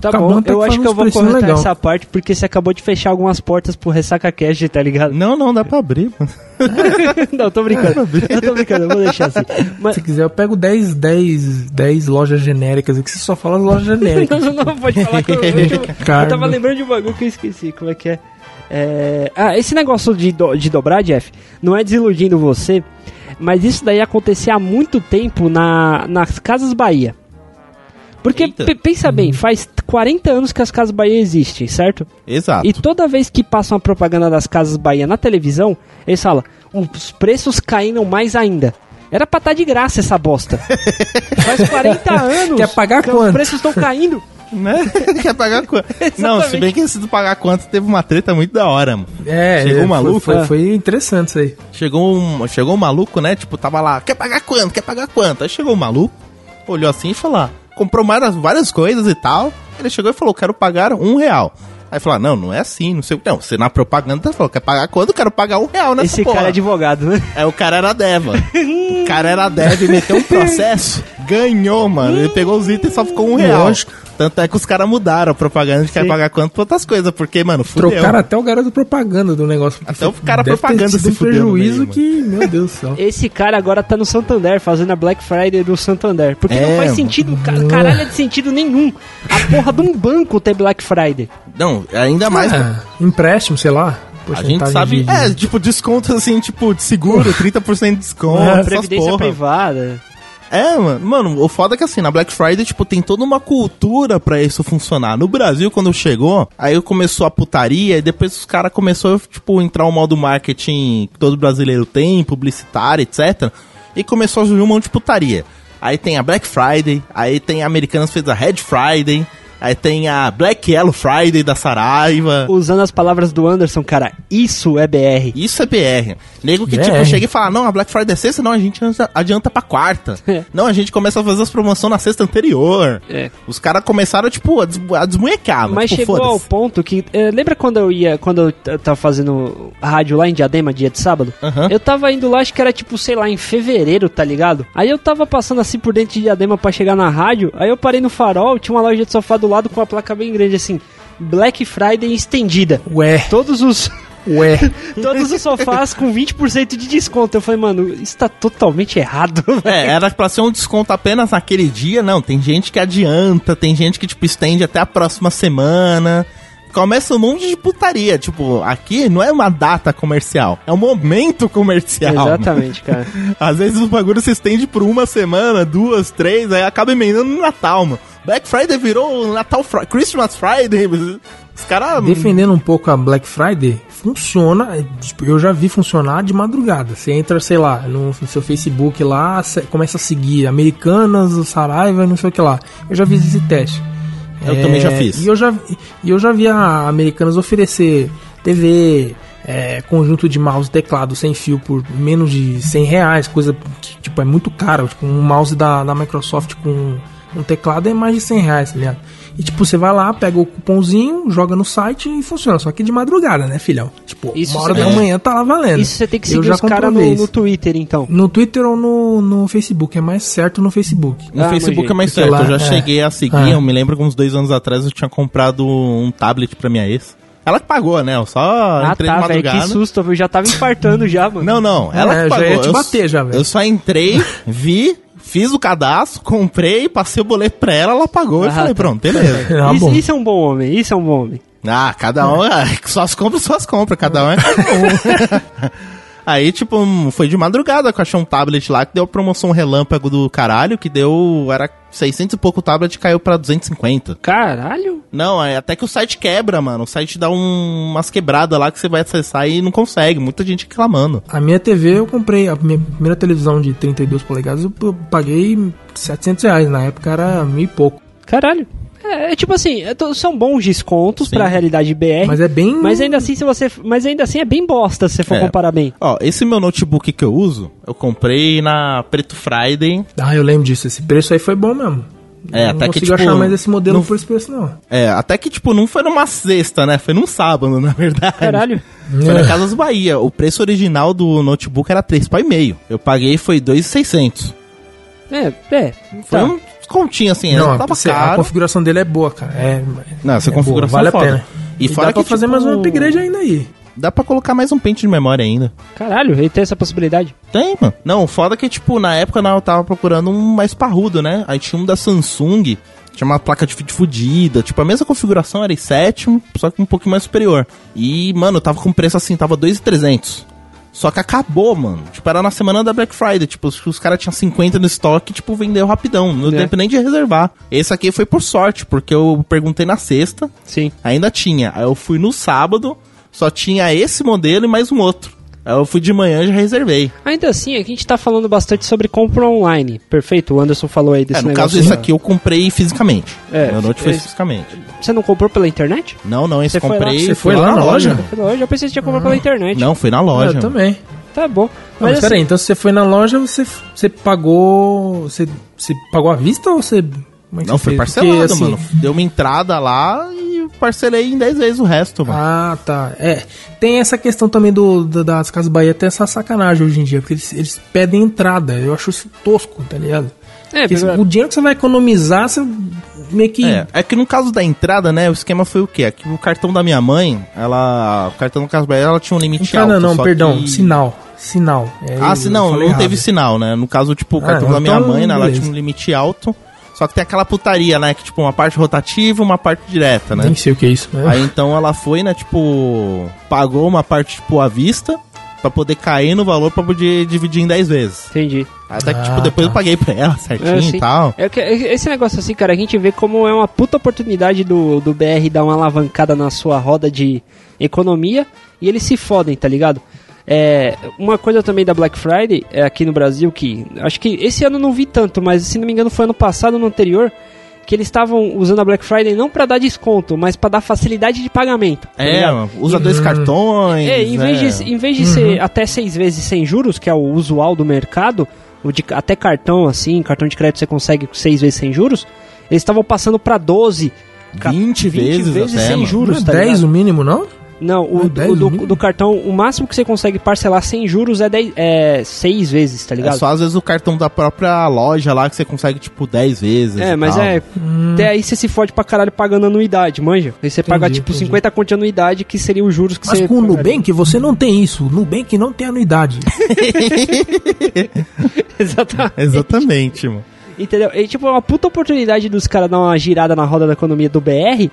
Tá Cabum bom, até eu acho que eu vou cortar legal. essa parte porque você acabou de fechar algumas portas pro Ressaca Cash, tá ligado? Não, não, dá pra abrir. mano. [LAUGHS] Não, tô brincando. Eu tô brincando, eu vou deixar assim. Mas, Se quiser, eu pego 10, 10, 10 lojas genéricas aqui, você só fala as lojas genéricas. [LAUGHS] não, não pode falar que eu, [LAUGHS] eu, eu tava lembrando de um bagulho que eu esqueci. Como é que é? É, Ah, esse negócio de, do- de dobrar, Jeff, não é desiludindo você, mas isso daí acontecia há muito tempo na, nas Casas Bahia. Porque, pensa bem, faz 40 anos que as Casas Bahia existem, certo? Exato. E toda vez que passam a propaganda das Casas Bahia na televisão, eles falam, os preços caíram mais ainda. Era pra estar de graça essa bosta. [LAUGHS] Faz 40 anos Quer pagar que quanto? os preços estão caindo. Né? [LAUGHS] Quer pagar quanto? [LAUGHS] Não, se bem que esse do pagar quanto teve uma treta muito da hora, mano. É, Chegou é, um maluco? Foi, foi, foi interessante isso aí. Chegou um, chegou um maluco, né? Tipo, tava lá, quer pagar quanto? Quer pagar quanto? Aí chegou um maluco, olhou assim e falou, ah, comprou várias, várias coisas e tal. Ele chegou e falou, quero pagar um real. Aí falou, ah, não, não é assim, não sei o que. Não, você na propaganda falou, quer pagar quanto? Quero pagar um real nessa Esse porra. cara é advogado, né? Aí o cara era Deva. [LAUGHS] o cara era Deva e meteu um processo, ganhou, mano. Ele pegou os itens e só ficou um real. Lógico. Tanto é que os caras mudaram a propaganda de quer pagar quanto pra outras coisas, porque, mano, fudeu. Trocaram até o garoto propaganda do negócio. Até o cara Deve propaganda se um prejuízo meio, que, meu Deus do céu. Esse cara agora tá no Santander, fazendo a Black Friday do Santander. Porque É, não faz mano. sentido, ca- caralho, de sentido nenhum. A porra de um banco ter Black Friday. Não, ainda mais... Ah, empréstimo, sei lá. A gente porcentagem sabe, de- é, tipo, desconto assim, tipo, de seguro, 30% de desconto, É, Previdência porra. privada. É, mano, mano, o foda é que assim, na Black Friday, tipo, tem toda uma cultura pra isso funcionar. No Brasil, quando chegou, aí começou a putaria e depois os caras começou, tipo, entrar o modo marketing que todo brasileiro tem, publicitário, etc. E começou a surgir um monte de putaria. Aí tem a Black Friday, aí tem a Americanas fez a Red Friday, aí tem a Black Yellow Friday da Saraiva. Usando as palavras do Anderson, cara, isso é BR. Isso é BR. Nego que, BR. tipo, chega e fala, não, a Black Friday é sexta, não, a gente adianta- pra quarta. [LAUGHS] É. não, a gente começa a fazer as promoções na sexta anterior. É. Os caras começaram, tipo, a, des a desmunhecar. Mas tipo, chegou ao ponto que. eh, lembra quando eu ia. Quando eu tava fazendo rádio lá em Diadema, dia de sábado? Eu tava indo lá, acho que era tipo, sei lá, em fevereiro, tá ligado? Aí eu tava passando assim por dentro de Diadema pra chegar na rádio. Aí eu parei no farol, tinha uma loja de sofá do lado com uma placa bem grande assim. Black Friday estendida. Ué, Todos os. ué. [LAUGHS] Todos os sofás com 20% de desconto. Eu falei, mano, isso tá totalmente errado, [LAUGHS] velho. É, era pra ser um desconto apenas naquele dia, não. Tem gente que adianta, tem gente que, tipo, estende até a próxima semana. Começa um monte de putaria. Tipo, aqui não é uma data comercial, é um momento comercial. mano. Exatamente, cara. [LAUGHS] Às vezes o bagulho se estende por uma semana, duas, três, aí acaba emendando no Natal, mano. Black Friday virou Natal Fri Christmas Friday. Os caras. Defendendo um pouco a Black Friday, funciona. é, Tipo, eu já vi funcionar de madrugada. Você entra, sei lá, no, seu Facebook lá, começa a seguir Americanas, o Saraiva, não sei o que lá. Eu já fiz esse teste. Eu também já fiz. E eu já, e eu já vi a Americanas oferecer TV, é, conjunto de mouse e teclado sem fio por menos de 100 reais, coisa que tipo, é muito caro. Tipo, um mouse da, da Microsoft com um teclado é mais de 100 reais, tá ligado? E tipo, você vai lá, pega o cupomzinho, joga no site e funciona. Só que de madrugada, né, filhão? Tipo, Isso uma hora é- da manhã tá lá valendo. Isso você tem que Eu seguir já os caras no, no. Twitter, então. No Twitter ou no, no Facebook? É mais certo no Facebook. No Ah, Facebook é mais certo. lá, eu já é. cheguei a seguir. Ah. Eu me lembro que uns dois anos atrás eu tinha comprado um tablet pra minha ex. Ela que pagou, né? Eu só Ah, entrei de tá, velho, madrugada. que susto. Eu já tava infartando já, mano. Não, não. Ela É, que já pagou. ia te Eu bater já, velho. Eu só entrei, vi, fiz o cadastro, comprei, passei o boleto pra ela, ela pagou. Ah, falei, tá. pronto, beleza. Ah, [LAUGHS] isso, isso é um bom homem, isso é um bom homem. Ah, cada um, ah, [LAUGHS] suas compras, suas compras, cada um é cada um. [LAUGHS] Aí, tipo, foi de madrugada que eu achei um tablet lá que deu promoção relâmpago do caralho, que deu. Era 600 e pouco o tablet caiu pra 250. Caralho. Não, é até que o site quebra, mano. O site dá um- umas quebradas lá que você vai acessar e não consegue. Muita gente reclamando. A minha TV eu comprei, a minha primeira televisão de 32 polegadas eu, eu paguei 700 reais. Na época era mil e pouco. Caralho. É, é tipo assim, é to- são bons descontos Sim. pra realidade BR. Mas é bem. Mas ainda assim, se você. Mas ainda assim é bem bosta se você for É. comparar bem. Ó, esse meu notebook que eu uso, eu comprei na Preto Friday. Ah, eu lembro disso. Esse preço aí foi bom mesmo. É, não até que, consigo tipo, achar mais esse modelo não- por esse preço, não. É, até que, tipo, não foi numa sexta, né? Foi num sábado, [LAUGHS] na verdade. Caralho. Foi na Casas Bahia. O preço original do notebook era 3,5. Eu paguei foi 2,600. É, é. Foi Tá. um descontinho, assim. Não, tava você- a caro. configuração dele é boa, cara. É, Não, essa é configuração boa, vale é foda. a pena. E E, fora dá pra que, fazer tipo, mais um upgrade ainda aí. Dá pra colocar mais um pente de memória ainda. Caralho, ele tem essa possibilidade. Tem, mano. Não, foda que, tipo, na época não, eu tava procurando um mais parrudo, né? Aí tinha um da Samsung, tinha uma placa de vídeo fudida. Tipo, a mesma configuração era i7, só que um pouquinho mais superior. E, mano, tava com preço assim, tava 2,300. Só que acabou, mano. Tipo, era na semana da Black Friday. Tipo, os, os caras tinham 50 no estoque, tipo, vendeu rapidão. Não deu É. tempo nem de reservar. Esse aqui foi por sorte, porque eu perguntei na sexta, Sim. ainda tinha. Aí eu fui no sábado, só tinha esse modelo e mais um outro. Eu fui de manhã e já reservei. Ainda assim, aqui a gente tá falando bastante sobre compra online. Perfeito, o Anderson falou aí desse É, no negócio. caso, esse aqui eu comprei fisicamente. É, Meu note foi esse- fisicamente. Você não comprou pela internet? Não, não, esse Você foi comprei. lá- você foi lá na loja? Foi na loja? Eu pensei que você tinha comprado pela internet. Não, foi na loja. eu também. Tá bom. Não, Mas, mas assim, peraí, então se você foi na loja, você, você pagou. Você, você pagou à vista ou você. como é que Não, você foi fez? parcelado, Porque, assim, mano. Deu uma entrada lá e parcelei em 10 vezes o resto, mano. Ah, tá. É. Tem essa questão também do, do- das Casas Bahia, tem essa sacanagem hoje em dia, porque eles, eles pedem entrada. Eu acho isso tosco, tá ligado? é, Porque porque- o dinheiro que você vai economizar, você meio que. É, é que no caso da entrada, né, o esquema foi o quê? É que o cartão da minha mãe, ela. O cartão do Casa Bahia, ela tinha um limite Entrada alto. não, só perdão, que- sinal. Sinal. É, Ah, se não, não errado. teve sinal, né? No caso, tipo, o Ah, cartão não, da minha então, mãe, né, ela tinha um limite alto. Só que tem aquela putaria, né? Que, tipo, uma parte rotativa e uma parte direta, né? Nem sei o que é isso. né? Aí então ela foi, né, tipo, pagou uma parte, tipo, à vista, pra poder cair no valor pra poder dividir em 10 vezes. Entendi. Até que, Ah, tipo, depois tá. eu paguei pra ela certinho É, e tal. É que- é- esse negócio assim, cara, a gente vê como é uma puta oportunidade do, do BR dar uma alavancada na sua roda de economia e eles se fodem, tá ligado? É, uma coisa também da Black Friday é aqui no Brasil que acho que esse ano eu não vi tanto, mas se não me engano foi ano passado no anterior que eles estavam usando a Black Friday não pra dar desconto, mas pra dar facilidade de pagamento. tá É, ligado? usa dois cartões. É, em vez é. de, em vez de ser até seis vezes sem juros, que é o usual do mercado, o de, até cartão assim, cartão de crédito você consegue seis vezes sem juros, eles estavam passando pra 12, ca- 20 vezes até, sem mano. juros, Não é tá 10 ligado? o mínimo, não? Não, o, é do- 10 o do, cartão, o máximo que você consegue parcelar sem juros é, 10, é seis vezes, tá É ligado? só às vezes o cartão da própria loja lá que você consegue, tipo, 10 vezes. É, e mas tal. é. Até aí você se fode pra caralho pagando anuidade, manja. Aí você paga tipo entendi. 50 conto de anuidade, que seria os juros que Mas você. com o. Nubank você não tem isso. O Nubank não tem anuidade. [LAUGHS] [LAUGHS] Exatamente. Exatamente, mano. Entendeu? E tipo, é uma puta oportunidade dos caras dar uma girada na roda da economia do BR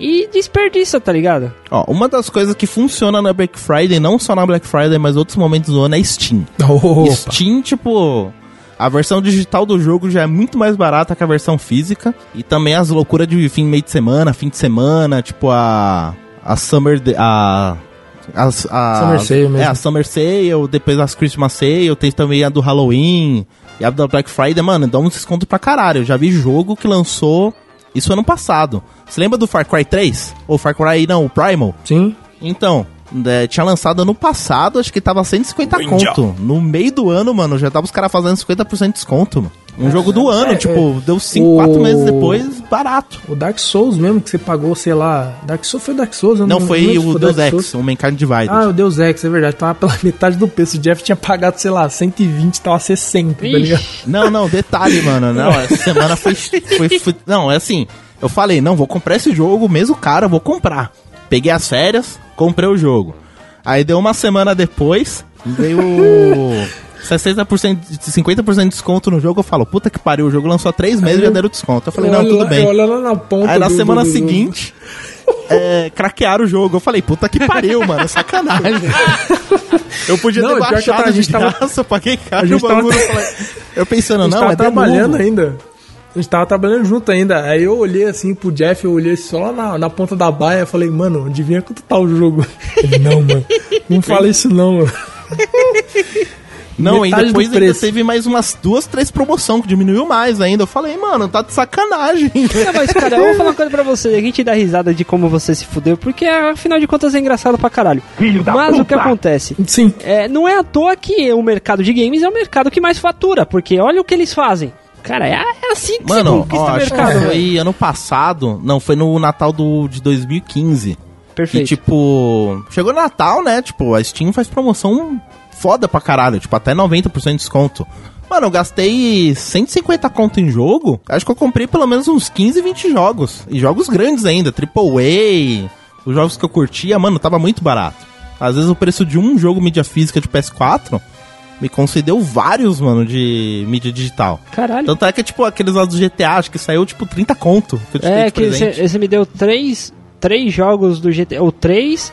e desperdiça, tá ligado? Ó, uma das coisas que funciona na Black Friday, não só na Black Friday, mas outros momentos do ano, é Steam. Opa. Steam, tipo. A versão digital do jogo já é muito mais barata que a versão física. E também as loucuras de fim meio de semana, fim de semana, tipo a. A Summer. de- A. as- a Summer Sale mesmo. É, a Summer Sale, depois as Christmas Sale, tem também a do Halloween e a da Black Friday, mano, dá um desconto pra caralho. Eu já vi jogo que lançou isso ano passado. Você lembra do Far Cry 3? Ou Far Cry, não, o Primal? Sim. Então, é, tinha lançado ano passado, acho que tava 150 conto. No meio do ano, mano, já tava os caras fazendo 50% de desconto, mano. Um jogo do ano, é, tipo, deu 5, o- 4 meses depois, barato. O Dark Souls mesmo, que você pagou, sei lá. Dark Souls foi Dark Souls? eu Não, lembro foi o Dark Deus Souls. Ex, o Mankind Divided. Ah, o Deus Ex, é verdade. Tava pela [LAUGHS] metade do preço. O Jeff tinha pagado, sei lá, 120, tava 60, tá ligado? Ixi. Não, não, detalhe, [LAUGHS] mano. Não, essa semana foi, foi, foi- Não, é assim. Eu falei, não, vou comprar esse jogo, mesmo cara, vou comprar. Peguei as férias, comprei o jogo. Aí deu uma semana depois, veio [LAUGHS] 60%, de- 50% de desconto no jogo. Eu falo, puta que pariu, o jogo lançou há três meses e já deram desconto. Eu falei, não, Olha tudo lá- bem. Lá na ponta. Aí na do- semana do- do- seguinte. é, craquearam o jogo. Eu falei, puta que pariu, [LAUGHS] mano, sacanagem. Eu podia Não, ter baixado a de gente tava- graça, eu paguei caro o gente tava- bagulho. eu falei- Eu pensando, A gente não, tava é de trabalhando ainda. A gente tava trabalhando junto ainda. Aí eu olhei assim pro Jeff, eu olhei só lá na, na ponta da baia e falei, mano, adivinha quanto tá o jogo? Ele, não, mano. Não fala isso não, mano. [LAUGHS] Não, e do depois ainda teve mais umas duas, três promoção que diminuiu mais ainda. Eu falei, mano, tá de sacanagem. [LAUGHS] Não, mas, cara, eu vou falar uma coisa pra você. A gente dá risada de como você se fudeu, porque afinal de contas é engraçado pra caralho. Mas o que acontece? Sim. É, não é à toa que o mercado de games é o mercado que mais fatura, porque olha o que eles fazem. Cara, é, é assim que Mano, você conquista ó, o acho que mercado. velho. foi ano passado. Não, foi no Natal do, de 2015. Perfeito. Que, tipo, chegou Natal, né? Tipo, a Steam faz promoção foda pra caralho. Tipo, até 90% de desconto. Mano, eu gastei 150 conto em jogo. Acho que eu comprei pelo menos uns 15, 20 jogos. E jogos grandes ainda. AAA. Os jogos que eu curtia, mano, tava muito barato. Às vezes o preço de um jogo mídia física de PS4 me concedeu vários, mano, de mídia digital. Caralho. Tanto é que, tipo, aqueles lá do GTA, acho que saiu, tipo, 30 conto. Que É, que você me deu três, três jogos do GTA. O 3,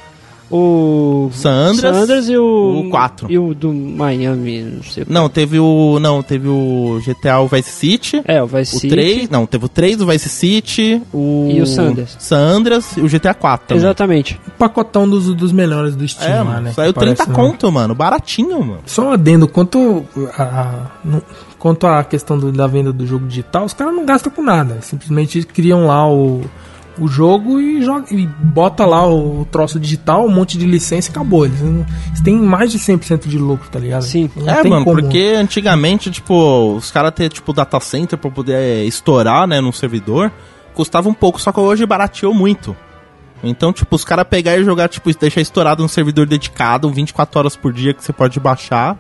o. San Andreas, San Andreas e o. o quatro. E o do Miami, não sei. Não, teve o. Não, teve o GTA o Vice City. É, o Vice O City. 3, não, teve o 3, o Vice City, o... E o San Andreas. San Andreas e o GTA 4 também. Exatamente. O pacotão dos, dos melhores do Steam É, lá, mano, né? saiu que 30 parece, né? conto, mano, baratinho, mano. Só um adendo, quanto a, a- no- quanto à questão do- da venda do jogo digital, os caras não gastam com nada. Simplesmente criam lá o, o jogo e, joga, e bota lá o, troço digital, um monte de licença e acabou. Eles, não- eles têm mais de 100% de lucro, tá ligado? Sim. Não é, tem mano, como. porque antigamente, tipo, os caras ter, tipo, data center pra poder estourar, né, num servidor, custava um pouco, só que hoje barateou muito. Então, tipo, os caras pegar e jogar, tipo, deixar estourado num servidor dedicado, 24 horas por dia que você pode baixar,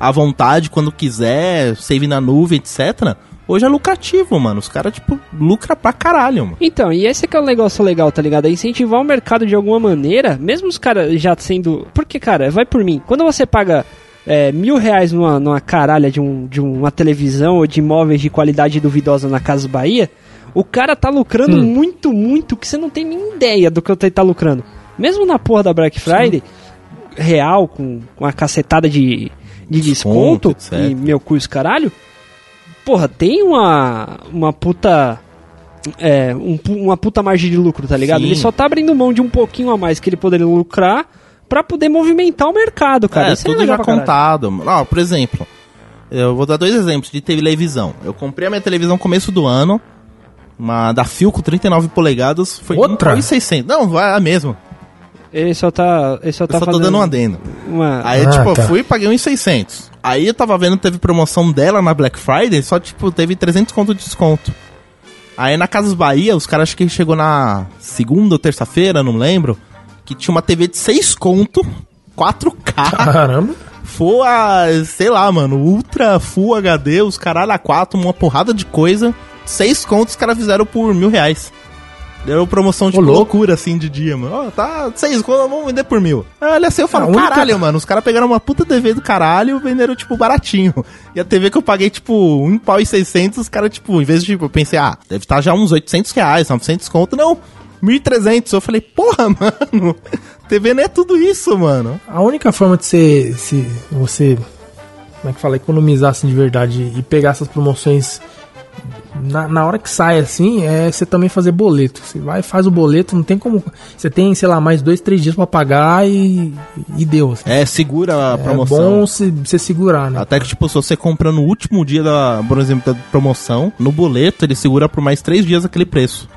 à vontade, quando quiser, save na nuvem, etc. Hoje é lucrativo, mano. Os caras, tipo, lucra pra caralho, mano. Então, e esse que é o negócio legal, tá ligado? É incentivar o mercado de alguma maneira, mesmo os caras já sendo. Porque, cara, vai por mim. Quando você paga é, mil reais numa, numa caralha de, um, de uma televisão ou de imóveis de qualidade duvidosa na Casa Bahia, o cara tá lucrando Hum. muito, muito, que você não tem nem ideia do que ele tá lucrando. Mesmo na porra da Black Friday, real, com, com a cacetada de, de Desconto, desconto, e meu cu e os caralho, porra, tem uma, uma puta é, um uma puta margem de lucro, tá ligado? Sim. Ele só tá abrindo mão de um pouquinho a mais que ele poderia lucrar pra poder movimentar o mercado, cara. é, Isso é tudo legal já contado. mano. Ó, por exemplo, eu vou dar dois exemplos de televisão. Eu comprei a minha televisão no começo do ano, uma da Philco 39 polegadas, foi Outra? 1.600. Não, vai a mesma. Ele só tá, ele só Eu tá só tô fazendo dando um adendo. uma... Aí, Ah, tipo, eu tá. fui e paguei uns 600. Aí eu tava vendo, teve promoção dela na Black Friday, só, tipo, teve 300 conto de desconto. Aí na Casas Bahia, os caras acho que chegou na segunda ou terça-feira, não lembro, que tinha uma TV de 6 conto, 4K, Caramba. Full, a, sei lá, mano, Ultra Full HD, os caralho a 4, uma porrada de coisa. 6 contos os caras fizeram por mil reais. Deu promoção de louco. loucura, assim, de dia, mano. Ó, tá, 6 contos, vamos vender por mil. Aí Olha assim, eu falo, única- caralho, mano, os caras pegaram uma puta TV do caralho e venderam, tipo, baratinho. E a TV que eu paguei, tipo, um pau e 600, os caras, tipo, em vez de, tipo, eu pensei, ah, deve estar já uns 800 reais, 900 conto. Não, 1.300. Eu falei, porra, [LAUGHS] mano, TV não é tudo isso, mano. A única forma de você, se você, como é que fala, economizar assim de verdade e pegar essas promoções na, na hora que sai assim, é você também fazer boleto. Você vai faz o boleto, não tem como. Você tem, sei lá, mais dois, três dias pra pagar e, e deu. assim. É, segura a É promoção. bom se- você segurar, né? Até que, tipo, se você compra no último dia da, por exemplo, da promoção, no boleto, ele segura por mais três dias aquele preço.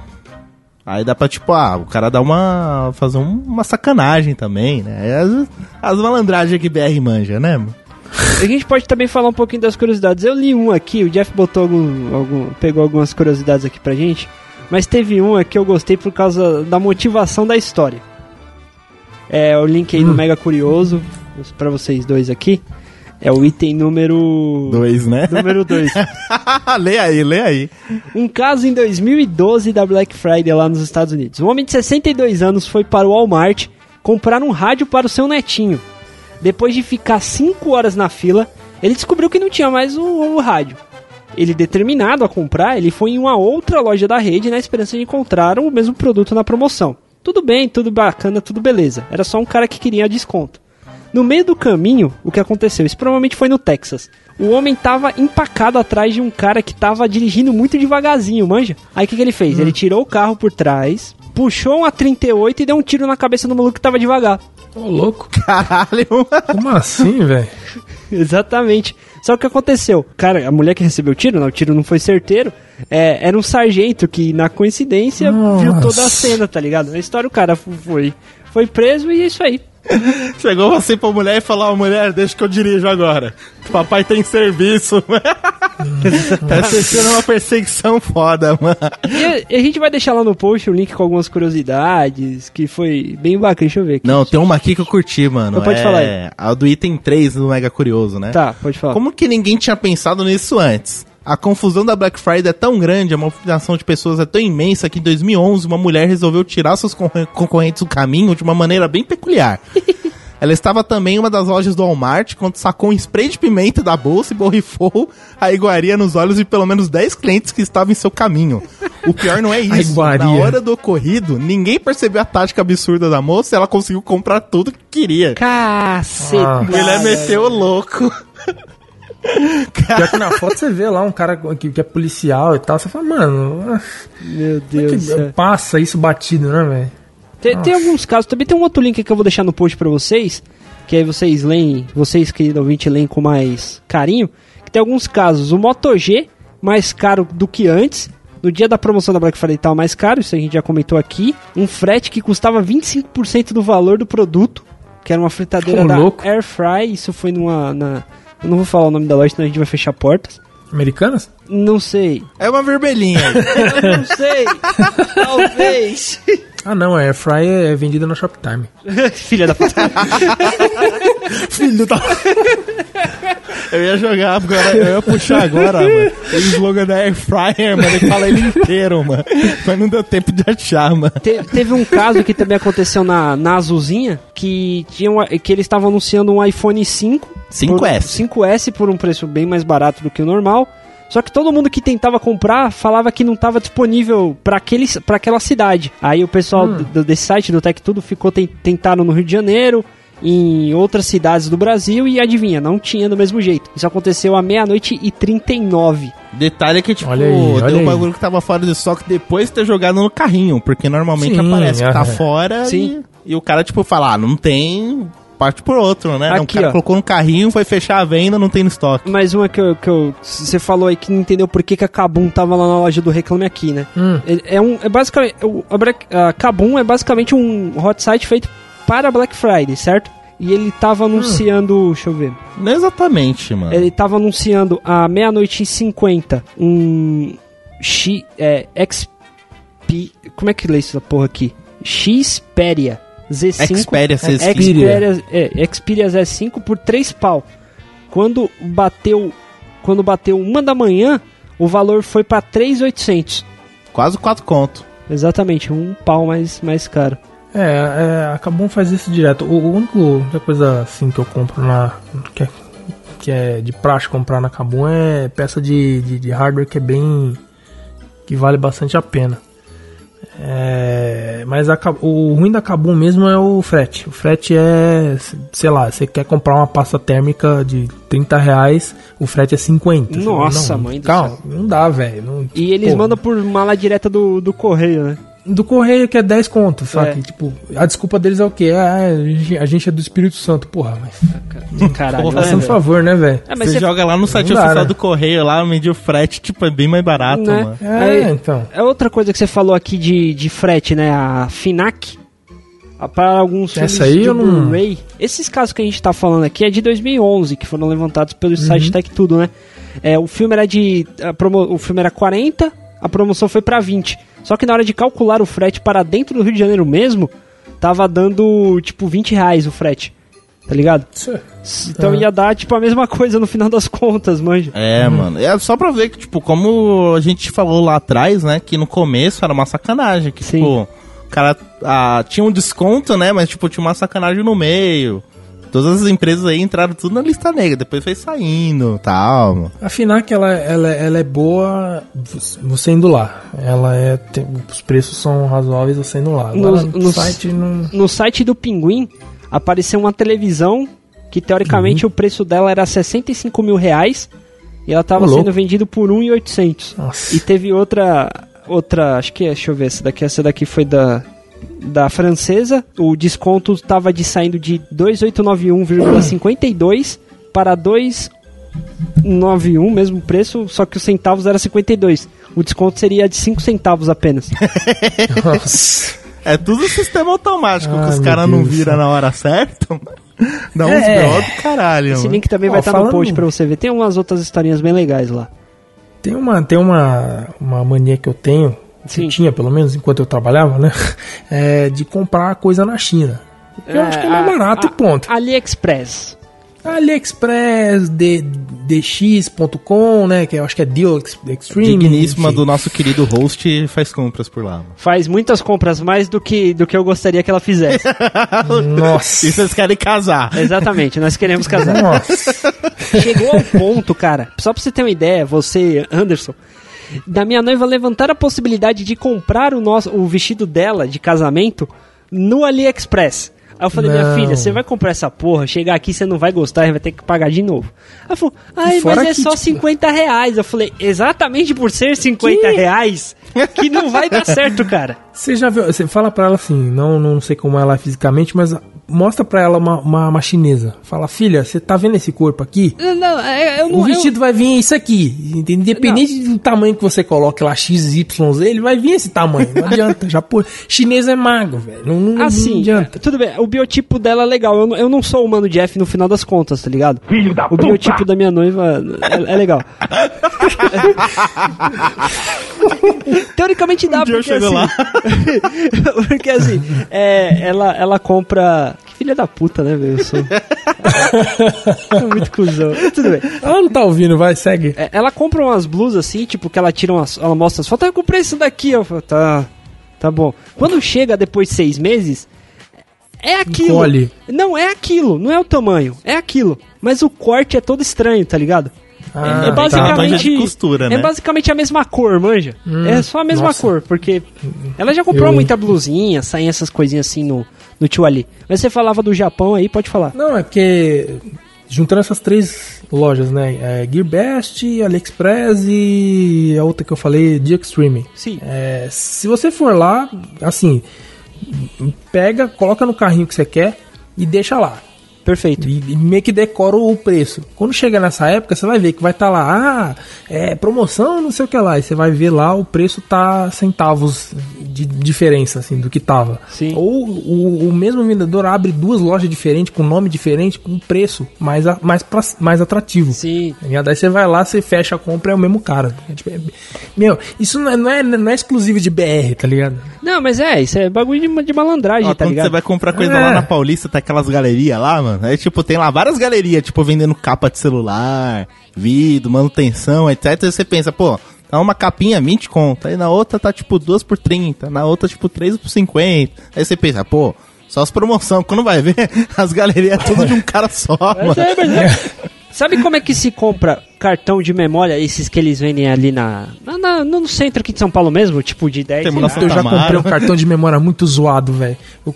Aí dá pra, tipo, ah, o cara dá uma. fazer um- uma sacanagem também, né? É As, as malandragens que BR manja, né? mano? [LAUGHS] A gente pode também falar um pouquinho das curiosidades. Eu li um aqui, o Jeff botou algum, algum- pegou algumas curiosidades aqui pra gente, mas teve uma que eu gostei por causa da motivação da história. É o link aí do Mega Curioso pra vocês dois aqui. É o item número Dois, né? número 2. [LAUGHS] lê aí, lê aí. Um caso em 2012 da Black Friday lá nos Estados Unidos. Um homem de 62 anos foi para o Walmart comprar um rádio para o seu netinho. Depois de ficar 5 horas na fila, ele descobriu que não tinha mais o, o rádio. Ele, determinado a comprar, ele foi em uma outra loja da rede na esperança de encontrar o mesmo produto na promoção. Tudo bem, tudo bacana, tudo beleza. Era só um cara que queria desconto. No meio do caminho, o que aconteceu? Isso provavelmente foi no Texas. O homem tava empacado atrás de um cara que tava dirigindo muito devagarzinho, manja? Aí o que, que ele fez? Ele tirou o carro por trás, puxou uma 38 e deu um tiro na cabeça do maluco que tava devagar. Ô, louco. Caralho. Como assim, velho? [LAUGHS] Exatamente. Só que o que aconteceu? Cara, a mulher que recebeu o tiro, não, o tiro não foi certeiro. é, era um sargento que, na coincidência, viu Nossa. toda a cena, tá ligado? Na história, o cara foi, foi preso e é isso aí. [LAUGHS] Chegou você pra mulher e falou, ó, mulher, deixa que eu dirijo agora. Papai tem serviço. [LAUGHS] tá assistindo uma perseguição foda, mano. E a, a gente vai deixar lá no post o link com algumas curiosidades, que foi bem bacana. Deixa eu ver aqui. Não, tem uma aqui que eu curti, mano. Pode é falar aí. A do item 3 do Mega Curioso, né? Tá, pode falar. Como que ninguém tinha pensado nisso antes? A confusão da Black Friday é tão grande, a movimentação de pessoas é tão imensa que em 2011 uma mulher resolveu tirar seus concorre- concorrentes do caminho de uma maneira bem peculiar. [LAUGHS] Ela estava também em uma das lojas do Walmart quando sacou um spray de pimenta da bolsa e borrifou a iguaria nos olhos de pelo menos 10 clientes que estavam em seu caminho. O pior não é [LAUGHS] isso. Na hora do ocorrido, ninguém percebeu a tática absurda da moça e ela conseguiu comprar tudo que queria. Cacete. Ah. Mulher meteu o louco. [LAUGHS] Pior que na foto você vê lá um cara que, que é policial e tal. Você fala, mano, Meu é Deus céu. passa isso batido, né, velho? Tem, tem alguns casos, também tem um outro link que eu vou deixar no post pra vocês, que aí vocês leem, vocês querido ouvinte, leem com mais carinho, que tem alguns casos, o Moto G, mais caro do que antes, no dia da promoção da Black Friday tava mais caro, isso a gente já comentou aqui, um frete que custava 25% do valor do produto, que era uma fritadeira Ô, da louco. Air Fry, isso foi numa... Na, eu não vou falar o nome da loja, senão a gente vai fechar portas. Americanas? Não sei. É uma vermelhinha. [LAUGHS] Eu não sei. [LAUGHS] Talvez. Ah, não, a Air Fry é vendida na Shoptime. [LAUGHS] Filha da puta. [LAUGHS] Filho da... Eu ia jogar agora, eu ia puxar agora, mano. O slogan da Air Fryer, mano, ele fala ele inteiro, mano. Mas não deu tempo de achar, mano. Te- teve um caso que também aconteceu na, na Azulzinha, que, tinha uma- que eles estavam anunciando um iPhone 5. 5S. Por, 5S por um preço bem mais barato do que o normal. Só que todo mundo que tentava comprar falava que não estava disponível para aquela cidade. Aí o pessoal do, desse site, do Tech Tudo, ficou ten- tentaram no Rio de Janeiro, em outras cidades do Brasil e adivinha, não tinha do mesmo jeito. Isso aconteceu à meia-noite e 39. Detalhe que, tipo, Olha aí, olha deu um aí. bagulho que tava fora de estoque depois de ter jogado no carrinho. Porque normalmente Sim, aparece que tá é. fora Sim. E, e o cara, tipo, fala, ah, não tem, parte por outro, né? Aqui, cara ó. colocou no carrinho, foi fechar a venda, não tem no estoque. Mais uma que eu, que eu- Você falou aí que não entendeu por que, que a Kabum tava lá na loja do Reclame Aqui, né? Hum. É, é um. É basicamente. A, Kabum é basicamente um hot site feito para Black Friday, certo? E ele tava anunciando. Deixa eu ver. Não exatamente, mano. Ele tava anunciando à meia-noite e 50 um. X. É. XP. Como é que lê essa porra aqui? Xperia Z5. Xperia Z5. Xperia, é, Xperia Z5 por 3 pau. Quando bateu. Quando bateu uma da manhã, o valor foi pra 3,800. Quase quatro conto. Exatamente, um pau mais, mais caro. É, é, a Kabum faz isso direto. O, o único única coisa assim que eu compro na. Que é, que é de praxe comprar na Kabum é peça de, de, de hardware que é bem. que vale bastante a pena. É, mas a o ruim da Kabum mesmo é o frete. O frete é, sei lá, você quer comprar uma pasta térmica de 30 reais, o frete é 50. Você fala, Nossa, não, mãe do Calma, céu. não dá, velho. E eles pô, mandam por mala direta do, do correio, né? Do correio que é 10 contos, saca? É. Tipo, a desculpa deles é o quê? Ah, a gente- a gente é do Espírito Santo. Porra, mas Caralho. Porra, né, façam um favor, né, velho? É, você você joga lá no site oficial né? do correio, lá, medir o frete, tipo, é bem mais barato, Né? mano. É, Aí- então. É outra coisa que você falou aqui de, de frete, né? A Finac. a- Para alguns Essa filmes aí de eu não- Blu-ray. Esses casos que a gente tá falando aqui é de 2011, que foram levantados pelo site Tech Tudo, né? É, o filme era de. a promo- o filme era 40, a promoção foi pra 20. Só que na hora de calcular o frete para dentro do Rio de Janeiro mesmo, tava dando tipo 20 reais o frete. Tá ligado? Então Ah. ia dar tipo a mesma [LAUGHS] coisa no final das contas, manja. É, mano. É só pra ver que, tipo, como a gente falou lá atrás, né? Que no começo era uma sacanagem. Que, Sim. tipo, o cara ah, tinha um desconto, né? Mas, tipo, tinha uma sacanagem no meio. Todas as empresas aí entraram tudo na lista negra, depois foi saindo tal. A FINAC, ela, ela, ela é boa você indo lá. Ela é. tem- os preços são razoáveis você indo lá. Agora, No- no, no- site não. No site do Pinguim apareceu uma televisão que teoricamente o preço dela era 65 mil reais e ela estava sendo vendido por 1.800. Nossa. E teve outra, outra, acho que é, deixa eu ver, essa daqui, essa daqui foi da da francesa, o desconto estava de saindo de 2.891,52 para 2.91, mesmo preço, só que os centavos era 52. O desconto seria de 5 centavos apenas. [LAUGHS] Nossa. É tudo sistema automático Ai, que os caras não viram na hora certa. Dá uns É. do caralho. Esse mano. link também Ó, vai estar no falando- post pra você ver. Tem umas outras historinhas bem legais lá. Tem uma, tem uma, uma mania que eu tenho, Sim. que tinha pelo menos enquanto eu trabalhava, né? [LAUGHS] É de comprar coisa na China. Eu acho que é mais a- barato a- e ponto. AliExpress. AliExpress, D- DX.com, né? Que eu acho que é Deal Ex- Extreme. Digníssima enfim. do nosso querido host faz compras por lá. Faz muitas compras, mais do que, do que eu gostaria que ela fizesse. [LAUGHS] Nossa. E vocês querem casar. Exatamente, nós queremos [LAUGHS] casar. Nossa. Chegou ao ponto, cara, só pra você ter uma ideia, você, Anderson, da minha noiva levantar a possibilidade de comprar o, nosso, o vestido dela de casamento no AliExpress. Aí eu falei, minha Não. filha, você vai comprar essa porra, chegar aqui você não vai gostar vai ter que pagar de novo. Ela falou, ai, mas é que, só tipo- 50 reais. Eu falei, exatamente por ser 50 reais que não vai dar certo, cara. Você já viu? Você fala pra ela assim, não, não sei como ela é fisicamente, mas mostra pra ela uma, uma, uma chinesa. Fala, filha, você tá vendo esse corpo aqui? Não, é, eu não, O vestido vai vir isso aqui. Independente do tamanho que você coloque lá, XYZ, ele vai vir esse tamanho. Não adianta. Já pô, chinês é mago, velho. Não, não, não Assim, adianta. tudo bem, o biotipo dela é legal. Eu, não- eu não sou o Mano Jeff no final das contas, tá ligado? o biotipo da minha noiva é, é legal. [LAUGHS] Teoricamente dá, Um dia eu porque chego assim, [LAUGHS] porque assim, é, ela, ela compra. Que filha da puta, né, velho? Eu [LAUGHS] sou. Muito cuzão. Tudo bem. Ela não tá ouvindo, vai, segue. É, ela compra umas blusas assim, tipo, que ela tira umas. Ela mostra as fotos. "Ah, Eu comprei isso daqui. Eu falo, tá. Tá bom. Quando chega depois de seis meses, é aquilo. Encolhe. Não, é aquilo. Não é o tamanho. É aquilo. Mas o corte é todo estranho, tá ligado? Ah, é basicamente. manja de costura, né? É basicamente a mesma cor, manja. é só a mesma nossa. cor, porque ela já comprou Eu- muita blusinha, saem essas coisinhas assim no, no tio ali. Mas você falava do Japão aí, pode falar. Não, é porque juntando essas três lojas, né? É Gearbest, AliExpress e a outra que eu falei, The Extreme. Sim. É, se você for lá, assim, pega, coloca no carrinho que você quer e deixa lá. Perfeito. E, e meio que decora o preço. Quando chega nessa época, você vai ver que vai estar lá, ah, é promoção, não sei o que lá. E você vai ver lá, o preço tá centavos de diferença, assim, do que tava. Sim. Ou o, o mesmo vendedor abre duas lojas diferentes, com nome diferente, com preço mais, a- mais, pra- mais atrativo. Sim. Tá ligado? Aí você vai lá, você fecha a compra, é o mesmo cara. É tipo, é- meu, isso não é, não, é, não é exclusivo de BR, tá ligado? Não, mas é, isso é bagulho de, de malandragem, Ó, tá quando ligado? você vai comprar coisa É. lá na Paulista, tá aquelas galerias lá, mano. Aí, tipo, tem lá várias galerias, tipo, vendendo capa de celular, vidro, manutenção, etc. Aí você pensa, pô, tá uma capinha 20 conto. Aí na outra tá, tipo, 2 por 30. Na outra, tipo, 3 por 50. Aí você pensa, pô, só as promoção. Quando vai ver, [LAUGHS] as galerias é tudo de um cara só, mano. Mas é, mas [LAUGHS] é. Sabe como é que se compra cartão de memória, esses que eles vendem ali na, na- na- no centro aqui de São Paulo mesmo, tipo de 10 Temos reais? Eu já comprei um cartão de memória muito zoado, velho. Eu,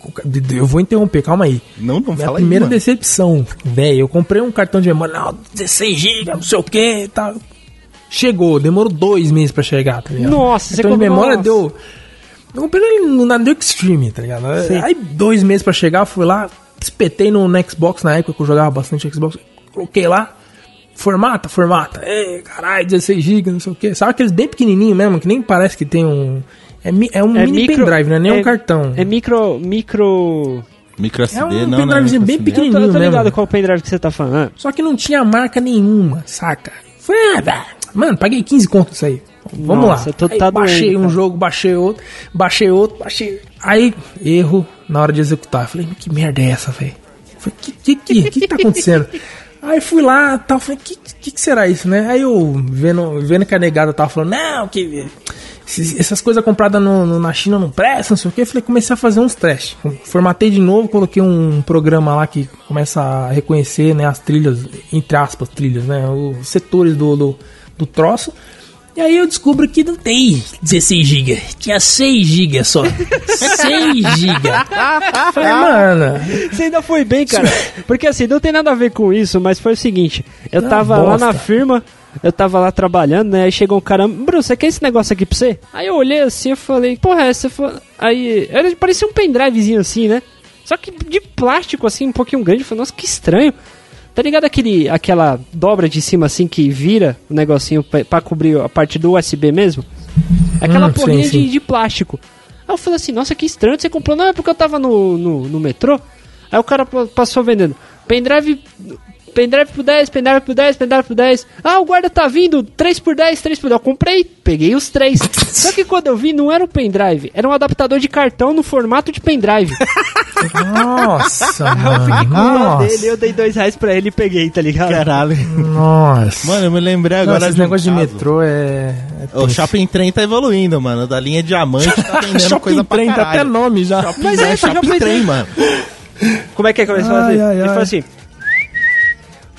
eu vou interromper, calma aí. Não, não Minha fala aí, primeira mano. decepção, velho. Eu comprei um cartão de memória, não, 16 GB, não sei o que e tal. Chegou, demorou dois meses pra chegar, tá ligado? Nossa, você cartão de comprou- memória nossa. deu. Eu comprei no- na The Extreme, tá ligado? Aí dois meses pra chegar, fui lá, espetei no, no Xbox na época que eu jogava bastante Xbox, coloquei lá. Formata, formata. Ei, caralho, 16 GB, não sei o que. Sabe aqueles bem pequenininho mesmo, que nem parece que tem um. É, mi- é um mini pendrive, não é nem um cartão. É micro. micro. Micro SD, É um não, não. pendrivezinho bem micro SD. Eu tô, pequenininho eu tô ligado mesmo. qual pendrive que você tá falando. Só que não tinha marca nenhuma, saca? Falei, ah, dá. mano, paguei 15 contos isso aí. Vamos Nossa, lá. tô- Aí tá baixei doendo, um jogo, baixei outro, baixei outro, baixei. Aí, erro na hora de executar. Falei, que merda é essa, velho? Falei, que que, que, que que tá acontecendo? Aí fui lá tal, falei, que, que que será isso, né? Aí eu, vendo, vendo que a negada tava falando, não, que essas coisas compradas no- no- na China não prestam, não sei o que. Falei, comecei a fazer uns testes. Formatei de novo, coloquei um programa lá que começa a reconhecer né, as trilhas, entre aspas, trilhas, né? Os setores do, do, do troço. E aí eu descubro que não tem 16 GB. Tinha 6 GB só. [LAUGHS] 6 GB. Falei, mano. Você ainda foi bem, cara. Porque assim, não tem nada a ver com isso, mas foi o seguinte: eu Ah, tava lá na bosta. firma, eu tava lá trabalhando, né? Aí chegou um cara, Bruno, você quer esse negócio aqui pra você? Aí eu olhei assim e falei, porra, essa foi. Aí, era, parecia um pendrivezinho assim, né? Só que de plástico, assim, um pouquinho grande. Eu falei, nossa, que estranho. Tá ligado aquele, aquela dobra de cima assim que vira o negocinho pra, pra cobrir a parte do USB mesmo? Aquela Hum, sim, porrinha sim. De, de plástico. Aí eu falei assim, nossa, que estranho, você comprou? Não, é porque eu tava no, no, no metrô. Aí o cara pa- passou vendendo. Pendrive. Pendrive por 10, pendrive por 10, pendrive por 10. Ah, o guarda tá vindo, 3 por 10, 3 por 10. Eu comprei, peguei os três. [LAUGHS] Só que quando eu vi, não era um pendrive, era um adaptador de cartão no formato de pendrive. Nossa, [LAUGHS] Eu fiquei com mano. dó dele, Nossa. eu dei dois reais pra ele e peguei, tá ligado? Caralho. Nossa. Mano, eu me lembrei agora esses de um negócios de caso. metrô é. é O. Shopping Trem tá evoluindo, mano. Da linha Diamante tá [LAUGHS] vendendo Shopping coisa pra trem, tá até nome já. Shopping, Mas é, é, eu Shopping Trem, mano. Como é que é que começou Ai, assim? ai, Ele ai. falou assim.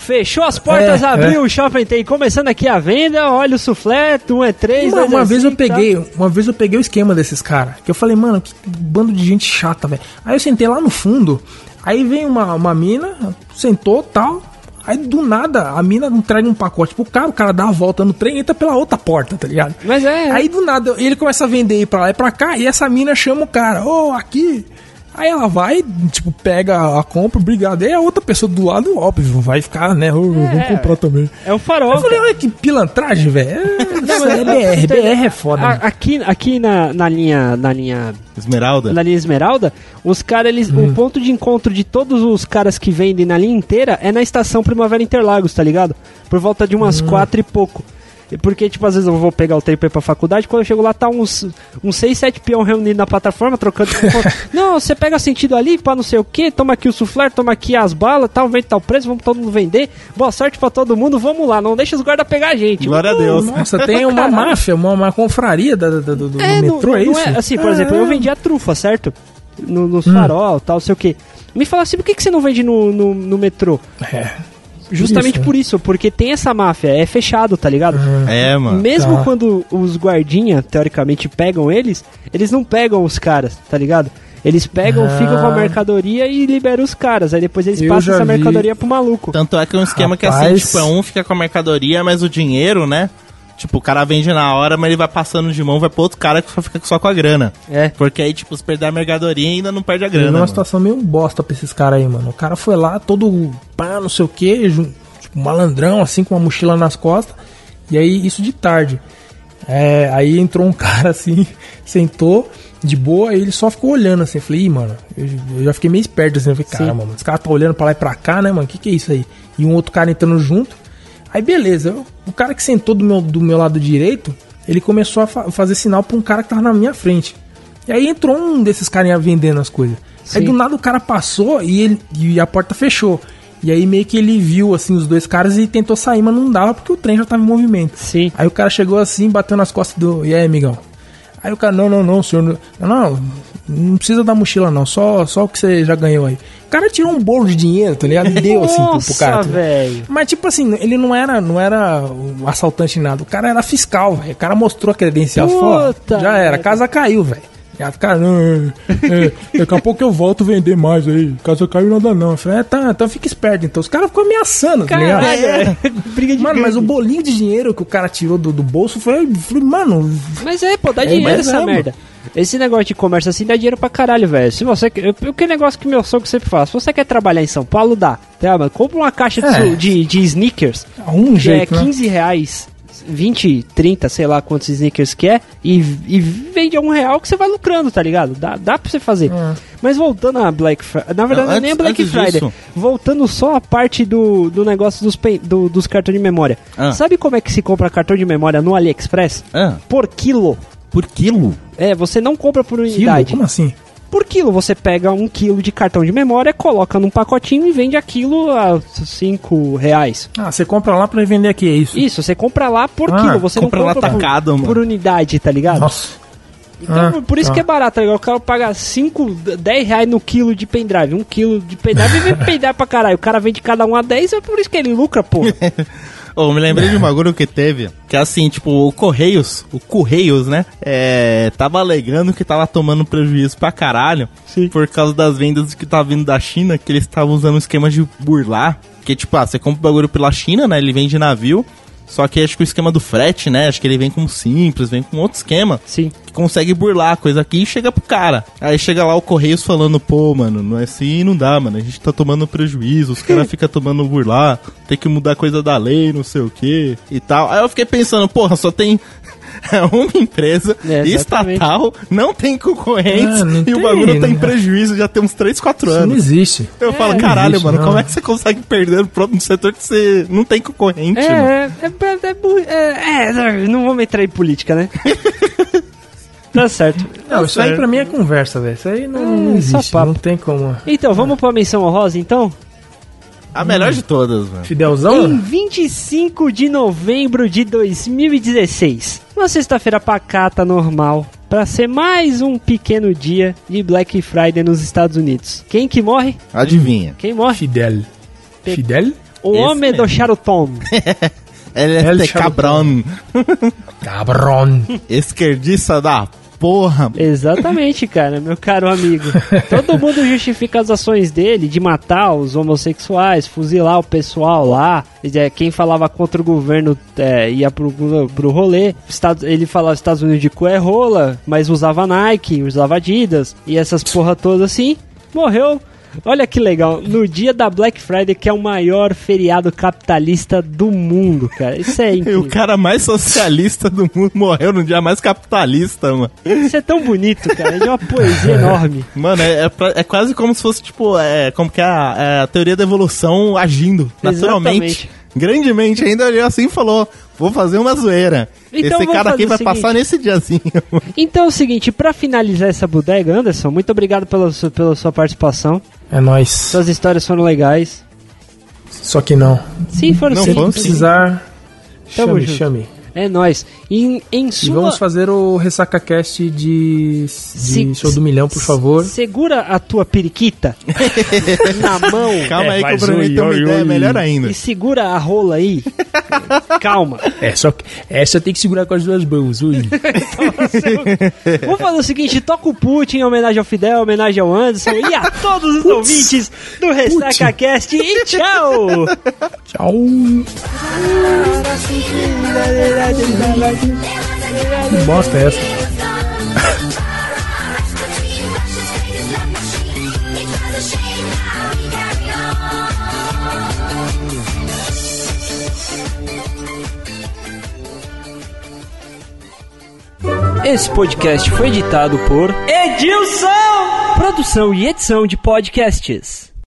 Fechou as portas, É, abriu o shopping tem começando aqui a venda, olha o suflé, um é três, Uma, uma é vez eu tá? peguei, uma vez eu peguei o esquema desses caras. Que eu falei, mano, que bando de gente chata, velho. Aí eu sentei lá no fundo, aí vem uma, uma mina, sentou tal. Aí do nada a mina entrega um pacote pro cara, o cara dá a volta no trem e entra pela outra porta, tá ligado? Mas é. Aí do nada ele começa a vender aí pra lá e pra cá, e essa mina chama o cara, ô, aqui. Aí ela vai, tipo, pega a compra, obrigado. Aí a outra pessoa do lado, óbvio, vai ficar, né? "Ô, vamos comprar também. É o farol. Eu falei, olha que pilantragem, velho. É, [LAUGHS] é BR, BR é foda. A- né? aqui aqui na, na linha na linha Esmeralda. na linha Esmeralda, os caras eles Hum. o ponto de encontro de todos os caras que vendem na linha inteira é na estação Primavera Interlagos, tá ligado? Por volta de Hum. umas quatro e pouco. Porque, tipo, às vezes eu vou pegar o trem pra faculdade, quando eu chego lá, tá uns, uns 6, 7 peão reunidos na plataforma, trocando. [LAUGHS] não, você pega sentido ali, pra não sei o que, toma aqui o suflé, toma aqui as balas, tal, vende tal preço, vamos todo mundo vender. Boa sorte pra todo mundo, vamos lá, não deixa os guardas pegar a gente. Glória a Deus. Nossa, tem uma máfia, uma, uma confraria da- da- do, do É, não- metrô, é não isso? assim, por exemplo, eu vendia trufa, certo? No, nos Hum. farol, tal, sei o que. Me fala assim, por que, que você não vende no, no, no metrô? É. Justamente isso, por isso, porque tem essa máfia, é fechado, tá ligado? É, mano. Mesmo Tá. quando os guardinha, teoricamente, pegam eles, eles não pegam os caras, tá ligado? Eles pegam, Ah. ficam com a mercadoria e liberam os caras. Aí depois eles Eu passam essa vi. mercadoria pro maluco. Tanto é que é um esquema que assim, Rapaz. tipo, é um fica com a mercadoria, mas o dinheiro, né? Tipo, o cara vende na hora, mas ele vai passando de mão, vai pro outro cara que só fica só com a grana. É. Porque aí, tipo, se perder a mercadoria, ainda não perde a grana. numa mano. situação meio bosta pra esses caras aí, mano. O cara foi lá, todo pá, não sei o que, tipo, malandrão, assim, com uma mochila nas costas. E aí, isso de tarde. É, aí entrou um [LAUGHS] cara assim, sentou de boa, e ele só ficou olhando assim. Eu falei, Ih, mano, eu, eu já fiquei meio esperto assim. Eu falei, caramba, mano, esse cara tá olhando pra lá e pra cá, né, mano? O que, que é isso aí? E um outro cara entrando junto. Aí beleza, o cara que sentou do meu, do meu lado direito, ele começou a fa- fazer sinal pra um cara que tava na minha frente. E aí entrou um desses carinha vendendo as coisas. Aí Sim. do nada o cara passou e, ele, e a porta fechou. E aí meio que ele viu assim os dois caras e tentou sair, mas não dava porque o trem já tava em movimento. Sim. Aí o cara chegou assim, bateu nas costas do. E aí, amigão? Aí o cara, não, não, não, senhor. Não, não, não precisa da mochila, não. Só, só o que você já ganhou aí. O cara tirou um bolo de dinheiro, tá ligado? E deu assim pro, pro Nossa, cara. tá velho. Mas, tipo assim, ele não era, não era um assaltante nada. O cara era fiscal, velho. O cara mostrou a credencial fora. Já era, a casa caiu, velho. Cara, não, é, é, daqui a pouco eu volto vender mais aí. Casa caiu nada não. Eu falei, é, tá, então fica esperto. Então os caras ficam ameaçando, tá ligado? Caralho, é. [LAUGHS] briga de Mano, mas o bolinho de dinheiro que o cara tirou do, do bolso foi. foi mano, Mas é, pô, dá É, dinheiro essa é, merda. Esse negócio de comércio assim dá dinheiro pra caralho, velho. Se você. eu- O que negócio que meu sogro sempre fala? Se você quer trabalhar em São Paulo, dá. Tá, mano? Compra uma caixa de, É. de, de sneakers, um que jeito, é né? 15 reais, 20, 30, sei lá quantos sneakers que é, e, e vende a um real que você vai lucrando, tá ligado? Dá, dá pra você fazer. É. Mas voltando a Black Friday. Na verdade, Não, é nem a antes- Black antes Friday. disso- Voltando só a parte do, do negócio dos, do- dos cartões de memória. Ah. Sabe como é que se compra cartão de memória no AliExpress? Ah, Por quilo. por quilo? É, você não compra por Quilo? unidade. Como assim? por quilo. Você pega um quilo de cartão de memória, coloca num pacotinho e vende aquilo a 5 reais. Ah, você compra lá pra vender aqui, é isso? Isso, você compra lá por Ah, quilo, você compra não lá compra atacado, por, mano. por unidade, tá ligado? Nossa. Então, Ah, por isso tá. que é barato, tá ligado? O cara paga 5, 10 reais no quilo de pendrive. Um quilo de pendrive e vende [LAUGHS] pendrive pra caralho. O cara vende cada um a 10, é por isso que ele lucra, porra. [LAUGHS] Eu me lembrei de um bagulho que teve, que é assim, tipo, o Correios, o Correios, né? É, tava alegando que tava tomando prejuízo pra caralho Sim. por causa das vendas que tava vindo da China, que eles estavam usando um esquema de burlar. Que, tipo, ah, você compra o bagulho pela China, né? Ele vem de navio. Só que acho que o esquema do frete, né? Acho que ele vem com simples, vem com outro esquema. Sim. Que consegue burlar a coisa aqui e chega pro cara. Aí chega lá o Correios falando, pô, mano, não é assim, não dá, mano. A gente tá tomando prejuízo, os caras [LAUGHS] ficam tomando burlar, tem que mudar coisa da lei, não sei o que e tal. Aí eu fiquei pensando, porra, só tem. [LAUGHS] É uma empresa É, estatal, não tem concorrentes Ah, não e o tem, bagulho tá em né? prejuízo já tem uns 3, 4 Isso não anos. existe. Eu falo, não caralho, existe, mano, não. como é que você consegue perder no próprio setor que você não tem concorrente, mano? É, é, é, é, é, é, não vamos entrar em política, né? [LAUGHS] tá certo. Não, isso aí pra mim é conversa, velho. Isso aí não, não É, só existe. Não tem como. Então, vamos pra menção honrosa, então? A melhor de todas, mano. Em Fidelzão? 25 de novembro de 2016, uma sexta-feira pacata normal, pra ser mais um pequeno dia de Black Friday nos Estados Unidos. Quem que morre? Adivinha. Quem morre? Fidel. Pe- Fidel? O Esse homem do mesmo. charuton. LST [LAUGHS] El cabrão. Cabron. [LAUGHS] Esquerdista da porra. Exatamente, cara, meu caro amigo. [LAUGHS] Todo mundo justifica as ações dele de matar os homossexuais, fuzilar o pessoal lá. É, Quem falava contra o governo é, ia pro, pro rolê. Ele falava Estados Unidos de cu é rola, mas usava Nike, usava Adidas e essas porra todas assim. Morreu. Olha que legal, no dia da Black Friday, que é o maior feriado capitalista do mundo, cara. Isso é E [LAUGHS] o incrível. cara mais socialista do mundo morreu no dia mais capitalista, mano. Isso é tão bonito, cara. É uma poesia [LAUGHS] enorme. Mano, é, é, pra- é quase como se fosse, tipo, é, como que é a, é a teoria da evolução agindo naturalmente. Grandemente, ainda olhou assim e falou: Vou fazer uma zoeira. Então Esse cara aqui vai o seguinte. passar nesse diazinho. [LAUGHS] Então é o seguinte, pra finalizar essa bodega, Anderson, muito obrigado pela, sua- pela sua participação. É nóis. Suas histórias foram legais. Só que não. Sim, foram Não sim. Se precisar, Tamo chame, junto. chame. É nóis. Em, em E vamos fazer o RessacaCast de, de Se- Show do Milhão, por favor. Segura a tua periquita [LAUGHS] na mão Calma aí que o Bruno tem uma oi, ideia oi. melhor ainda. e segura a rola aí. Calma. É, só que essa tem que segurar com as duas mãos. Ui. [LAUGHS] Vamos fazer o seguinte, toca o Putin em homenagem ao Fidel, em homenagem ao Anderson e a todos os ouvintes do Ressaca Cast e tchau! Tchau. Que bosta é essa? Esse podcast foi editado por Edilson! Produção e edição de podcasts.